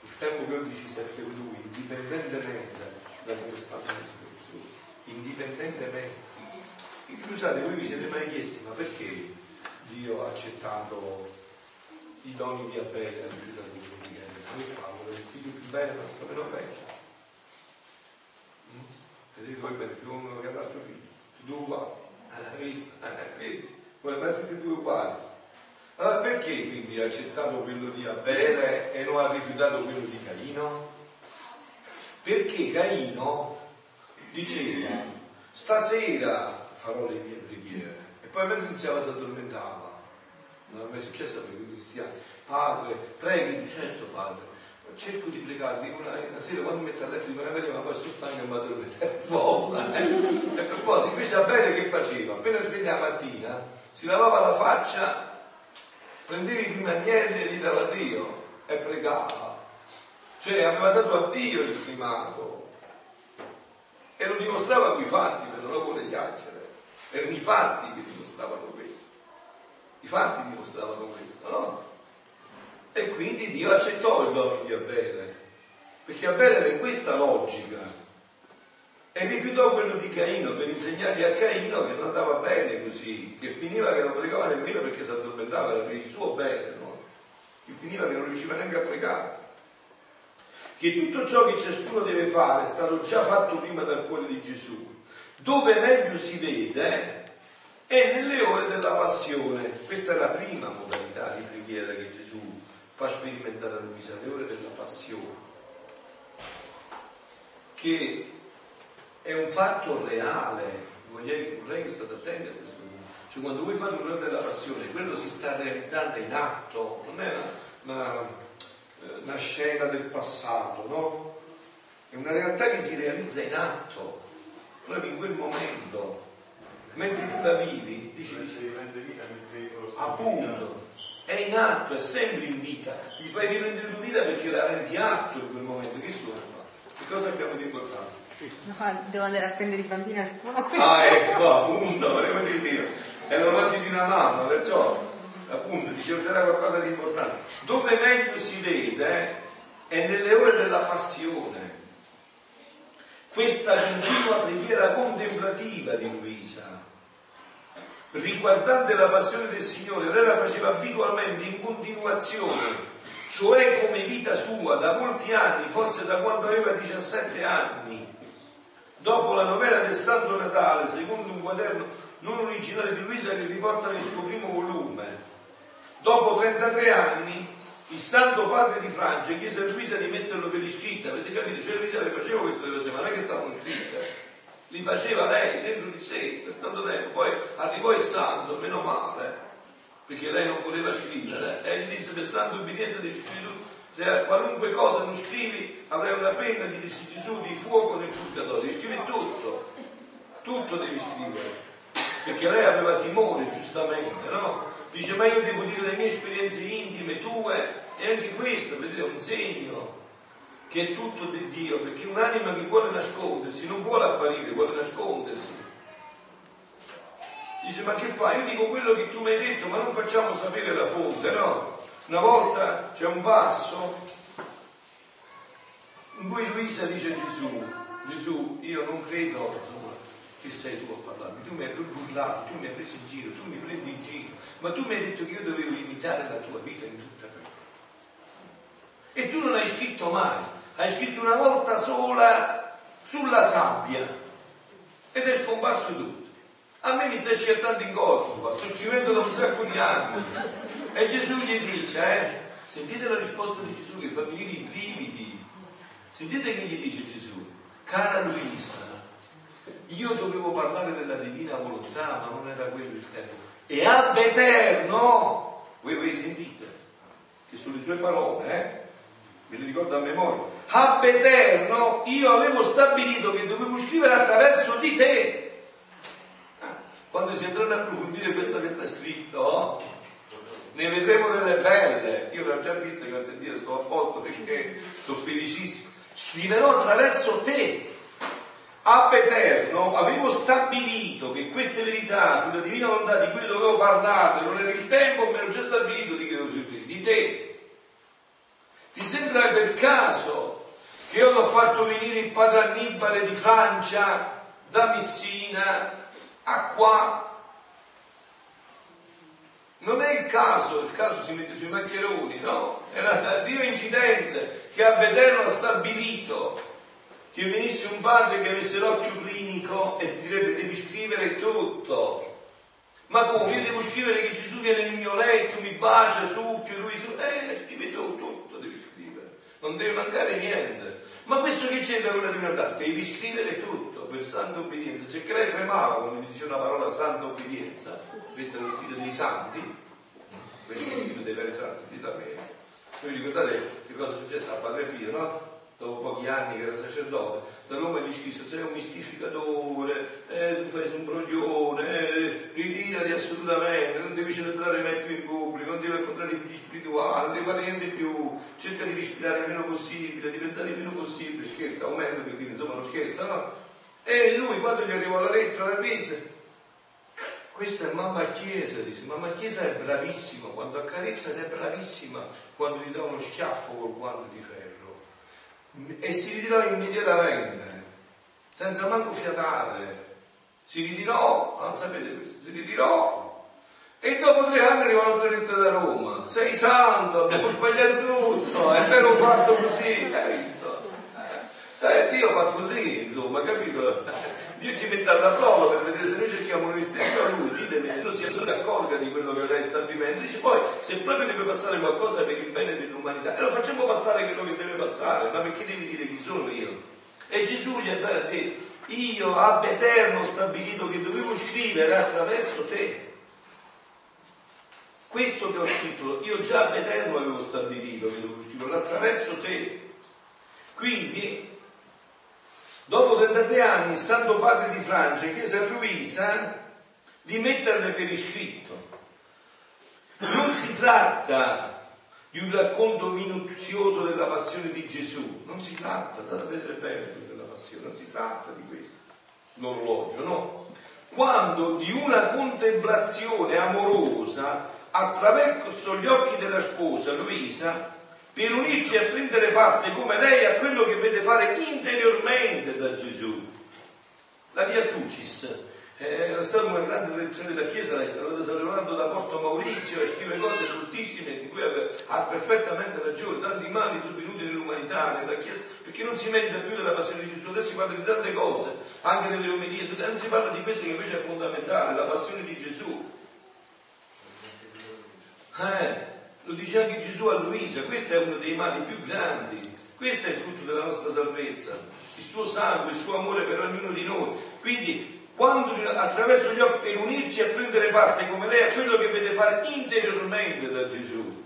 il tempo che deciso è per Lui, indipendentemente da come sta la situazione, indipendentemente. Scusate, voi vi siete mai chiesti, ma perché Dio ha accettato i doni di Abele a più da lui? Come il figlio più bello, meno vecchio. Vedete poi per più uno che l'altro figlio, tutti due uguali. Visto? Eh, vedi? Vuole tutti e due uguali. Allora perché quindi ha accettato quello di Abele e non ha rifiutato quello di Caino? Perché Caino diceva stasera farò le mie preghiere e poi mentre iniziava si addormentava. Non è mai successo per i cristiani. Padre, preghi, certo padre, cerco di pregare, dico una, una sera quando mi metto a letto dico una verità, ma poi sto stanco e mi addormento. Per forza, eh? E per forza, invece Abele che faceva? Appena sveglia la mattina, si lavava la faccia, prendeva i primi agnelli e li dava a Dio e pregava. Cioè aveva dato a Dio il primato e lo dimostrava con i fatti, per non con le chiacchiere. Erano i fatti che dimostravano questo. I fatti dimostravano questo, no? E quindi Dio accettò il dono di Abele, perché Abele era in questa logica e rifiutò quello di Caino per insegnargli a Caino che non andava bene così, che finiva che non pregava nemmeno perché si addormentava, era per il suo bene, no? che finiva che non riusciva neanche a pregare. Che tutto ciò che ciascuno deve fare è stato già fatto prima dal cuore di Gesù. Dove meglio si vede è nelle ore della passione. Questa è la prima modalità di preghiera che Gesù fa sperimentare a Luisa le ore della passione, che è un fatto reale, vorrei, vorrei che state attenti a questo punto. Cioè quando voi fate un'ora della passione, quello si sta realizzando in atto, non è una, una, una scena del passato, no? È una realtà che si realizza in atto, proprio in quel momento. mentre tu la vivi, dici, dici appunto, è in atto, è sempre in vita, gli fai riprendere tua vita perché la rendi atto in quel momento, che sono? Che cosa abbiamo di importante? No, devo andare a prendere i bambini a scuola. Ah, ecco, appunto, volevo dire, è l'orologio di una mamma, perciò, appunto, dicevo c'era qualcosa di importante. Dove meglio si vede è nelle ore della passione. Questa continua preghiera contemplativa di Luisa, riguardante la passione del Signore, lei la faceva abitualmente in continuazione, cioè come vita sua da molti anni, forse da quando aveva 17 anni. Dopo la novella del Santo Natale, secondo un quaderno non originale di Luisa che riporta nel suo primo volume, dopo 33 anni il Santo Padre di Francia chiese a Luisa di metterlo per iscritta, avete capito? Cioè Luisa le faceva queste cose, ma non è che stavano scritte li faceva lei dentro di sé per tanto tempo, poi arrivò il santo, meno male, perché lei non voleva scrivere, e gli disse per santa ubbidienza devi scrivere tu, se qualunque cosa non scrivi avrai una penna, gli disse Gesù, di fuoco nel purgatorio, scrivi tutto, tutto devi scrivere, perché lei aveva timore giustamente, no? Dice ma io devo dire le mie esperienze intime, tue, e anche questo, vedete, è un segno che è tutto di Dio, perché un'anima che vuole nascondersi non vuole apparire, vuole nascondersi. Dice, ma che fai? Io dico quello che tu mi hai detto, ma non facciamo sapere la fonte, no? Una volta c'è un passo in cui Luisa dice a Gesù, Gesù, io non credo che sei tu a parlarmi, tu mi hai burlato, tu mi hai preso in giro, tu mi prendi in giro, ma tu mi hai detto che io dovevo imitare la tua vita in tutta quella. E tu non hai scritto mai hai scritto una volta sola sulla sabbia ed è scomparso tutto. A me mi stai schiattando in corpo, sto scrivendo da un sacco di anni. E Gesù gli dice, eh, sentite la risposta di Gesù che fa venire i brividi. Sentite che gli dice Gesù, cara Luisa, io dovevo parlare della divina volontà, ma non era quello il tempo. E ab eterno, voi, voi sentite, che sono le sue parole, eh? me le ricordo a memoria ab eterno, io avevo stabilito che dovevo scrivere attraverso di te. Ah, quando si andranno a approfondire questo che sta scritto, ne vedremo delle belle. Io l'ho già visto, grazie a Dio, sto a posto perché sono felicissimo. Scriverò attraverso te. Ab eterno avevo stabilito che queste verità sulla divina volontà di cui dovevo parlare, non era il tempo, ma ero già stabilito di che scrivere, di te. Ti sembra per caso che io l'ho fatto venire il padre Annibale di Francia da Messina a qua. Non è il caso, il caso si mette sui maccheroni, no? Era Dio incidenze che a Betello ha stabilito che venisse un padre che avesse l'occhio clinico e ti direbbe devi scrivere tutto. Ma come? Io devo scrivere che Gesù viene nel mio letto, mi bacia, succhio, lui su... Eh, scrivi tu, tutto devi scrivere. Non deve mancare niente. Ma questo che c'entra con la divinità? Devi scrivere tutto per santa obbedienza. C'è che lei tremava quando mi diceva una parola santa obbedienza. Questo è lo stile dei santi. Questo è lo stile dei veri santi di Davide. Voi ricordate che cosa è successo a Padre Pio, no? Dopo pochi anni che era sacerdote, da Roma gli scrisse sei un mistificatore, eh, tu fai un broglione, eh, ritirati assolutamente, non devi celebrare mai più in pubblico, non devi incontrare i figli spirituali, non devi fare niente più, cerca di respirare il meno possibile, di pensare il meno possibile, scherza, aumenta perché insomma non scherza, no? E lui quando gli arrivò la lettera da Pisa, questa è mamma Chiesa, disse, mamma Chiesa è bravissima quando accarezza ed è bravissima quando gli dà uno schiaffo col guanto di ferro. E si ritirò immediatamente, senza manco fiatare. Si ritirò, non sapete questo, si ritirò. E dopo tre anni arrivò un'altra lettera da Roma. Sei santo, abbiamo sbagliato tutto, è vero fatto così, hai visto? Eh, Dio fa così, insomma, capito? Dio ci mette alla prova per vedere se noi cerchiamo noi stessi a lui, ditemi, tu sia solo accorga di quello che lei sta vivendo. Dice poi, se proprio deve passare qualcosa per il bene dell'umanità, e lo facciamo passare quello che deve passare, ma perché devi dire chi sono io? E Gesù gli ha detto, io ab eterno stabilito che dovevo scrivere attraverso te. Questo che ho scritto, io già ab eterno avevo stabilito che dovevo scriverlo attraverso te. Quindi Dopo 33 anni il Santo Padre di Francia chiese a Luisa di metterle per iscritto. Non si tratta di un racconto minuzioso della passione di Gesù, non si tratta, da vedere bene tutta la passione, non si tratta di questo, l'orologio, no. Quando di una contemplazione amorosa attraverso gli occhi della sposa Luisa per unirci a prendere parte come lei a quello che vede fare interiormente da Gesù. La via Crucis è stata una grande tradizione della Chiesa, è stata celebrata da Porto Maurizio e scrive cose bruttissime di cui ha perfettamente ragione, tanti mali sono venuti nell'umanità, nella Chiesa, perché non si merita più della passione di Gesù, adesso si parla di tante cose, anche nelle omelie, non si parla di questo che invece è fondamentale, la passione di Gesù. Eh, lo dice anche Gesù a Luisa, questo è uno dei mali più grandi, questo è il frutto della nostra salvezza, il suo sangue, il suo amore per ognuno di noi. Quindi quando attraverso gli occhi per unirci a prendere parte come lei a quello che vede fare interiormente da Gesù.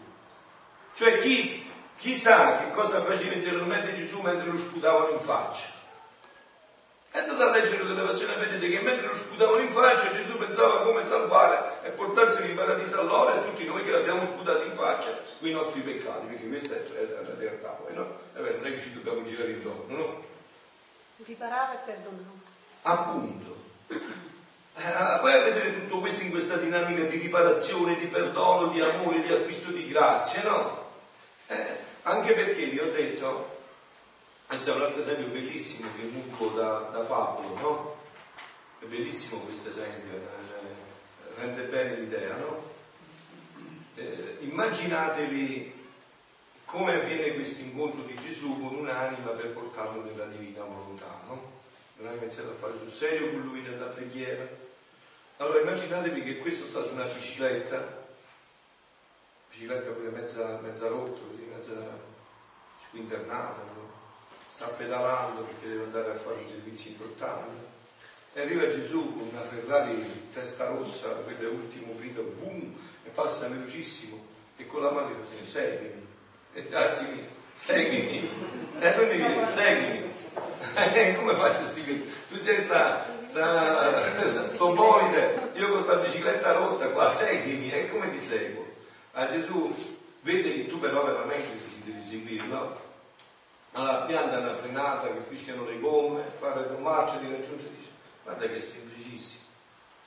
Cioè chi, chi sa che cosa faceva interiormente Gesù mentre lo sputavano in faccia. E andate a leggere delle passioni e vedete che mentre lo sputavano in faccia Gesù pensava come salvare e portarseli in paradiso all'ora e tutti noi che l'abbiamo sputato in faccia i nostri peccati, perché questa è la realtà poi, no? È vero, non è che ci dobbiamo girare intorno, no? Riparare e perdonare. Appunto. Eh, vai a vedere tutto questo in questa dinamica di riparazione, di perdono, di amore, di acquisto di grazia, no? Eh, anche perché vi ho detto, questo è un altro esempio bellissimo che mucco da, da Paolo, no? È bellissimo questo esempio, eh, rende bene l'idea, no? Eh, immaginatevi come avviene questo incontro di Gesù con un'anima per portarlo nella divina volontà, no? Un'anima iniziato a fare sul serio con lui nella preghiera. Allora immaginatevi che questo sta su una bicicletta, bicicletta pure mezza, mezza rotta, mezza squinternata? Sta pedalando perché deve andare a fare un servizio importante. E arriva Gesù con una Ferrari testa rossa, quella ultimo grido, boom, e passa velocissimo e con la mano dice seguimi, e anzi seguimi, e non mi viene, seguimi. E come faccio a seguire? Tu sei sta, sta, sto bolide, io con questa bicicletta rotta qua, seguimi, e come ti seguo? A Gesù vede che tu però veramente ti devi seguirlo, alla pianta una frenata che fischiano le gomme, fare un marcio di raggiungere, dice, guarda che è semplicissimo.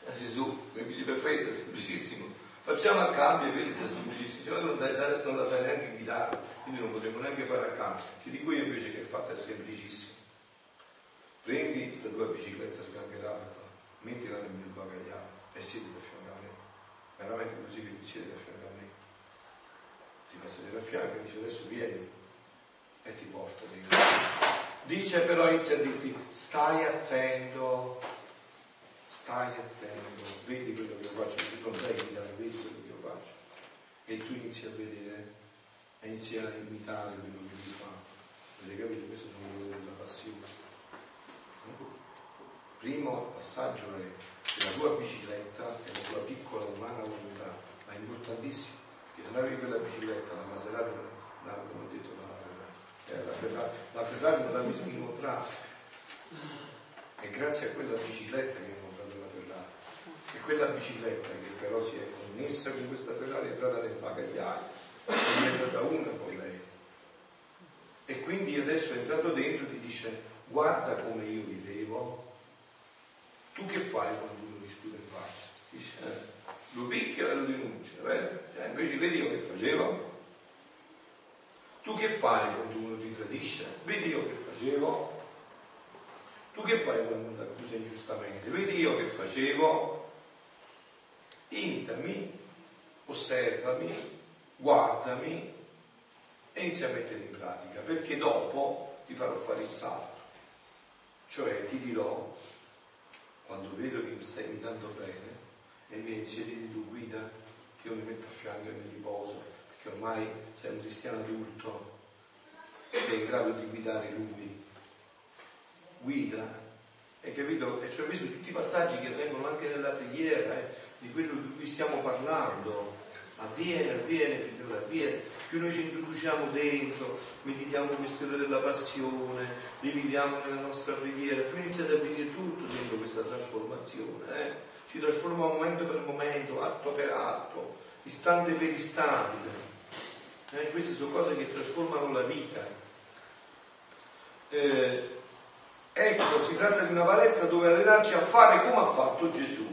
Eh, Gesù, mi pigli per festa, è semplicissimo. Facciamo a cambio e vedi se è semplicissimo. Cioè, non, dai, non la sai neanche guidare, quindi non potremmo neanche fare a cambio. Ti dico io invece che il fatto è semplicissimo. Prendi questa tua bicicletta sgangherata, mettila nel mio bagagliaio e siedi da fianco a me. Veramente così che ti siedi da fianco a me. Ti fa sedere a fianco e dice adesso vieni e ti porto dentro. Dice però inizia a dirti stai attento, stai attento, vedi quello che io faccio, non sai guidare, vedi quello che io faccio. E tu inizi a vedere e inizi a imitare quello che lui fa. Avete capito? Questo sono le della passione. Primo passaggio è che la tua bicicletta è la tua piccola umana volontà, ma è importantissimo, perché se non avevi quella bicicletta, la Maserati, la, come ho detto, eh, la, Ferrari, la Ferrari non l'ha visto incontrare. È grazie a quella bicicletta che ha incontrato la Ferrari. E quella bicicletta che però si è connessa con questa Ferrari è entrata nel bagagliaio, è diventata una con lei. E quindi adesso è entrato dentro e ti dice guarda come io vivevo, tu che fai quando uno discute in faccia? Dice, eh, lo picchia e lo denuncia? Cioè, invece vedi che facevo? Tu che fai tradisce? Vedi io che facevo? Tu che fai quando uno ti accusa ingiustamente? Vedi io che facevo? Imitami, osservami, guardami e inizia a mettere in pratica, perché dopo ti farò fare il salto. Cioè ti dirò, quando vedo che mi stai imitando bene, e vieni, siediti tu guida, che io mi metto a fianco e mi riposo, che ormai sei un cristiano adulto, sei in grado di guidare lui. Guida, hai capito? E ci ho visto tutti i passaggi che avvengono anche nella preghiera, eh, di quello di cui stiamo parlando. Avviene, avviene, figliolo, avviene. Più noi ci introduciamo dentro, meditiamo queste ore della passione, li viviamo nella nostra preghiera, più inizia ad avvenire tutto dentro questa trasformazione. Eh? Ci trasforma momento per momento, atto per atto, istante per istante. Eh? Queste sono cose che trasformano la vita. Eh, ecco, si tratta di una palestra dove allenarci a fare come ha fatto Gesù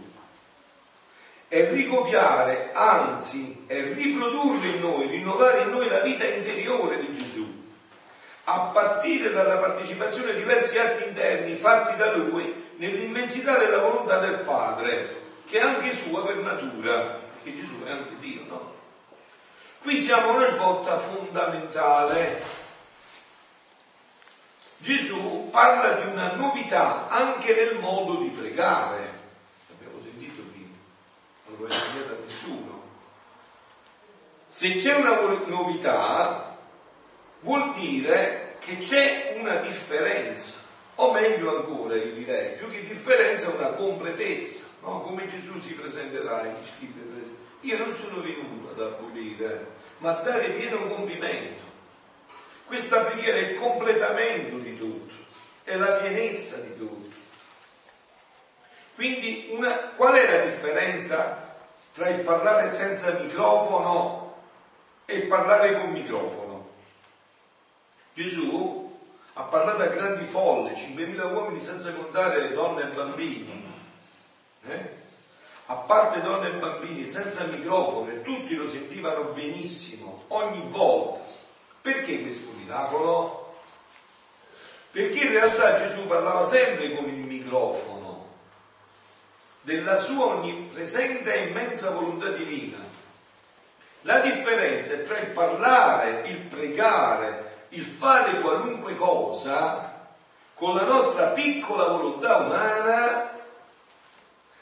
e ricopiare, anzi, e riprodurre in noi, rinnovare in noi la vita interiore di Gesù, a partire dalla partecipazione a diversi atti interni fatti da Lui nell'immensità della volontà del Padre, che è anche sua per natura, che Gesù è anche Dio, no? Qui siamo a una svolta fondamentale. Gesù parla di una novità anche nel modo di pregare non l'ho insegnata a nessuno. Se c'è una novità, vuol dire che c'è una differenza, o meglio ancora, io direi, più che differenza, una completezza, no? come Gesù si presenterà in Scritto. Io non sono venuto ad abolire, ma a dare pieno compimento. Questa preghiera è il completamento di tutto, è la pienezza di tutto. Quindi una, qual è la differenza tra il parlare senza microfono e il parlare con microfono. Gesù ha parlato a grandi folle, 5.000 uomini senza contare donne e bambini. Eh? A parte donne e bambini senza microfono e tutti lo sentivano benissimo ogni volta. Perché questo miracolo? Perché in realtà Gesù parlava sempre con il microfono della sua onnipresente e immensa volontà divina. La differenza è tra il parlare, il pregare, il fare qualunque cosa con la nostra piccola volontà umana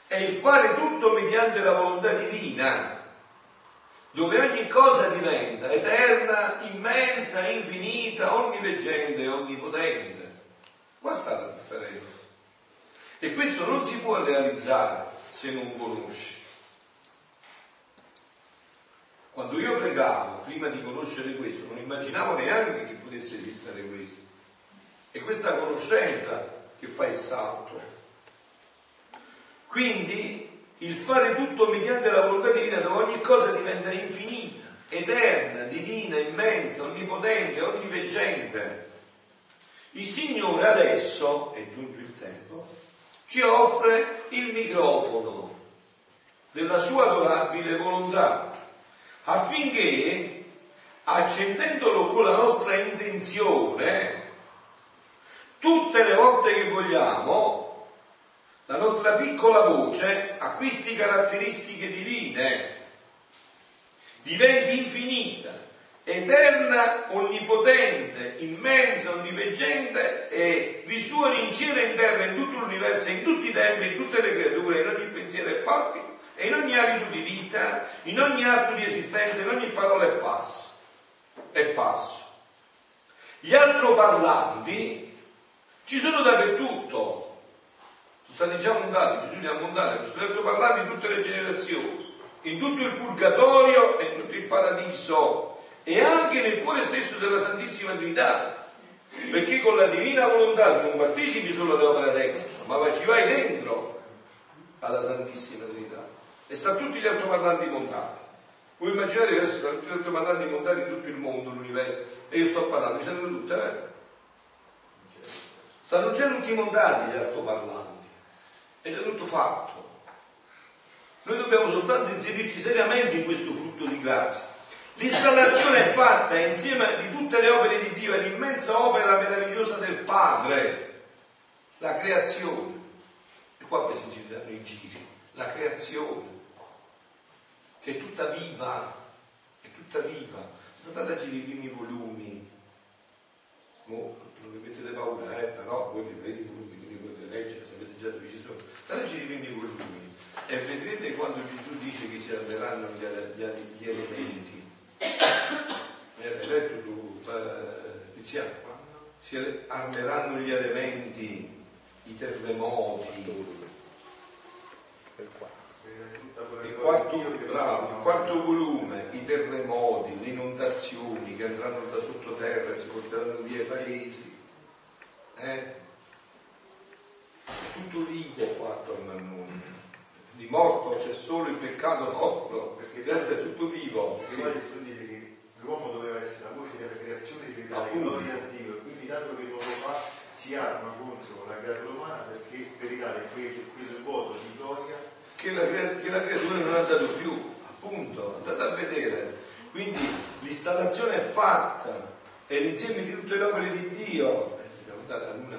e il fare tutto mediante la volontà divina, dove ogni cosa diventa eterna, immensa, infinita, onniveggente e onnipotente. Questa è la differenza. E questo non si può realizzare se non conosci. Quando io pregavo, prima di conoscere questo, non immaginavo neanche che potesse esistere questo. È questa conoscenza che fa il salto. Quindi il fare tutto mediante la volontà divina, dove ogni cosa diventa infinita, eterna, divina, immensa, onnipotente, onniveggente. Il Signore adesso, è giunto il tempo, ci offre il microfono della sua adorabile volontà affinché accendendolo con la nostra intenzione tutte le volte che vogliamo la nostra piccola voce acquisti caratteristiche divine diventi infinita eterna, onnipotente, immensa, onniveggente e risuoni in cielo e in terra, in tutto l'universo, in tutti i tempi, in tutte le creature, in ogni pensiero e palpito, e in ogni alito di vita, in ogni atto di esistenza, in ogni parola e passo. E passo. Gli altroparlanti ci sono dappertutto. Stati già montati, Gesù li ha montati, sono altroparlanti in tutte le generazioni, in tutto il purgatorio e in tutto il paradiso e anche nel cuore stesso della Santissima Trinità. Perché con la divina volontà non partecipi solo all'opera destra, ma ci vai dentro alla Santissima Trinità. E sta tutti gli altoparlanti montati. Voi immaginate che adesso stanno tutti gli altoparlanti montati in tutto il mondo, l'universo, e io sto parlando, mi sentono tutti, eh? Stanno già tutti montati gli altoparlanti. È già tutto fatto. Noi dobbiamo soltanto inserirci seriamente in questo frutto di grazia L'installazione è fatta insieme di tutte le opere di Dio, è l'immensa opera meravigliosa del Padre, la creazione. E qua poi si gireranno i giri, la creazione, che è tutta viva, è tutta viva. Leggere i primi volumi, Mo, non vi mettete paura, eh, però voi li vedete volumi, quindi potete leggere, sapete già dove ci sono. Andate a leggere i primi volumi e vedrete quando Gesù dice che si armeranno gli, gli, gli elementi hai letto tu, eh, Tiziano? Si armeranno gli elementi, i terremoti. Il quarto, bravo, il quarto volume, i terremoti, le inondazioni che andranno da sottoterra e si porteranno via i paesi. Eh? Tutto vivo qua attorno a noi. Di morto c'è solo il peccato nostro, perché il resto è tutto vivo. Che l'uomo doveva essere la voce della creazione di gloria a Dio, e quindi dato che non lo fa, si arma contro la creatura umana perché per ridare quel, quel vuoto di gloria che la, che la creatura non ha dato più, appunto, andate a vedere. Quindi l'installazione è fatta, è l'insieme di tutte le opere di Dio. Dare la luna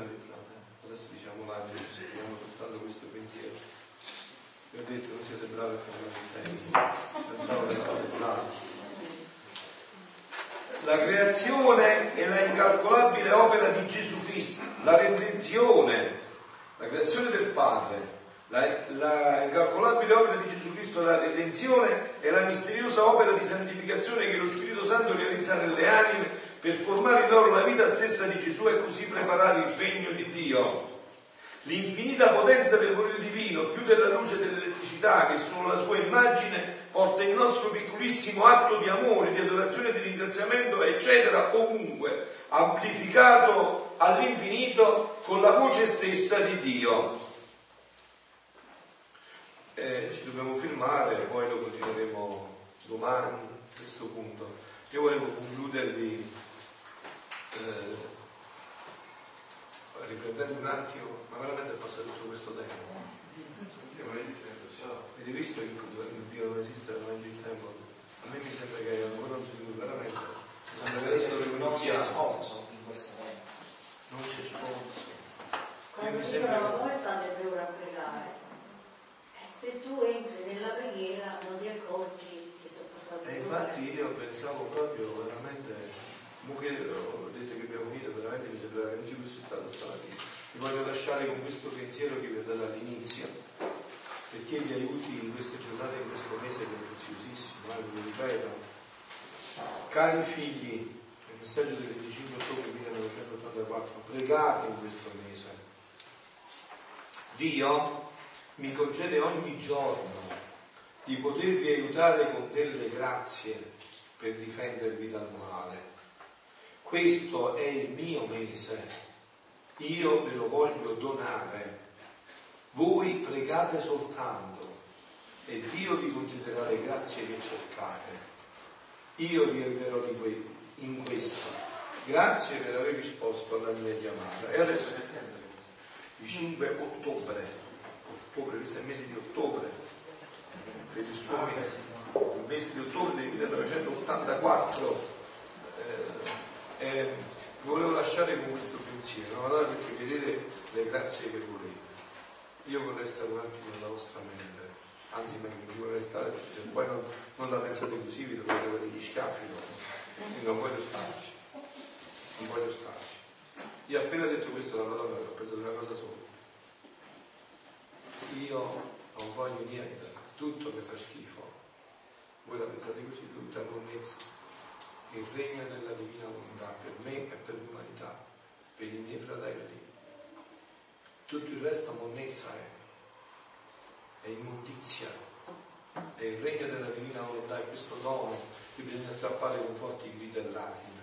diciamo l'angelo, seguiamo soltanto questo pensiero. Vi ho detto non siete bravi a fare la tempo, pensavo che eravate bravi. La creazione è la incalcolabile opera di Gesù Cristo, la redenzione, la creazione del Padre, la, la, incalcolabile opera di Gesù Cristo, la redenzione e la misteriosa opera di santificazione che lo Spirito Santo realizza nelle anime per formare in loro la vita stessa di Gesù e così preparare il regno di Dio. L'infinita potenza del volere divino, più della luce dell'elettricità, che sono la sua immagine, porta il nostro piccolissimo atto di amore, di adorazione, di ringraziamento, eccetera, ovunque, amplificato all'infinito con la voce stessa di Dio eh, ci dobbiamo firmare, poi lo continueremo domani a questo punto. Io volevo concludervi eh, riprendendo un attimo, ma veramente è passato tutto questo tempo. Avete visto che Dio non esiste veramente il tempo? A me mi sembra che ancora non si veramente. Mi sembra che adesso dovremmo non c'è sforzo in questo tempo. Non c'è sforzo. Quando dicono come state due ore a pregare? se tu entri nella preghiera non ti accorgi che sono passati E infatti io pensavo proprio veramente, che ho detto che abbiamo finito, veramente mi sembrava che non ci fosse stato stamattina. Vi voglio lasciare con questo pensiero che vi ho dato all'inizio, perché vi aiuti in queste giornate, in questo mese che è preziosissimo, eh, vi ripeto. Cari figli, il messaggio del 25 ottobre 1984, pregate in questo mese. Dio mi concede ogni giorno di potervi aiutare con delle grazie per difendervi dal male. Questo è il mio mese, io ve lo voglio donare. Voi pregate soltanto e Dio vi concederà le grazie che cercate. Io vi aiuterò in questo. Grazie per aver risposto alla mia chiamata. E adesso il 5 ottobre ottobre, questo è il mese di ottobre, per il suo mese, il mese di ottobre del 1984. Eh, eh, volevo lasciare con questo pensiero, no? perché vedete le grazie che volete. Io vorrei stare un attimo nella vostra mente, anzi meglio ci vorrei stare, se poi non, non la pensate così, vi dovete avere gli schiaffi, quindi non voglio starci, non voglio starci. Io appena detto questo alla Madonna ho pensato una cosa sola io non voglio niente, tutto mi fa schifo. Voi la pensate così, tutta monnezza. Il regno della divina volontà per me e per l'umanità, per i miei fratelli. Tutto il resto monnezza è, è immondizia. È il regno della divina volontà, è questo dono che bisogna strappare con forti grida e lacrime.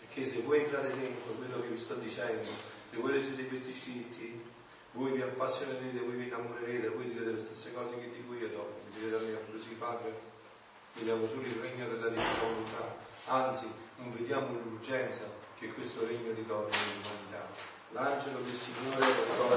Perché se voi entrate dentro quello che vi sto dicendo, se voi leggete questi scritti, voi vi appassionerete, voi vi innamorerete, voi direte le stesse cose che dico io dopo, mi direte a me, sì padre, vediamo solo il regno della difficoltà, anzi non vediamo l'urgenza che questo regno ritorni all'umanità. L'angelo del Signore lo trova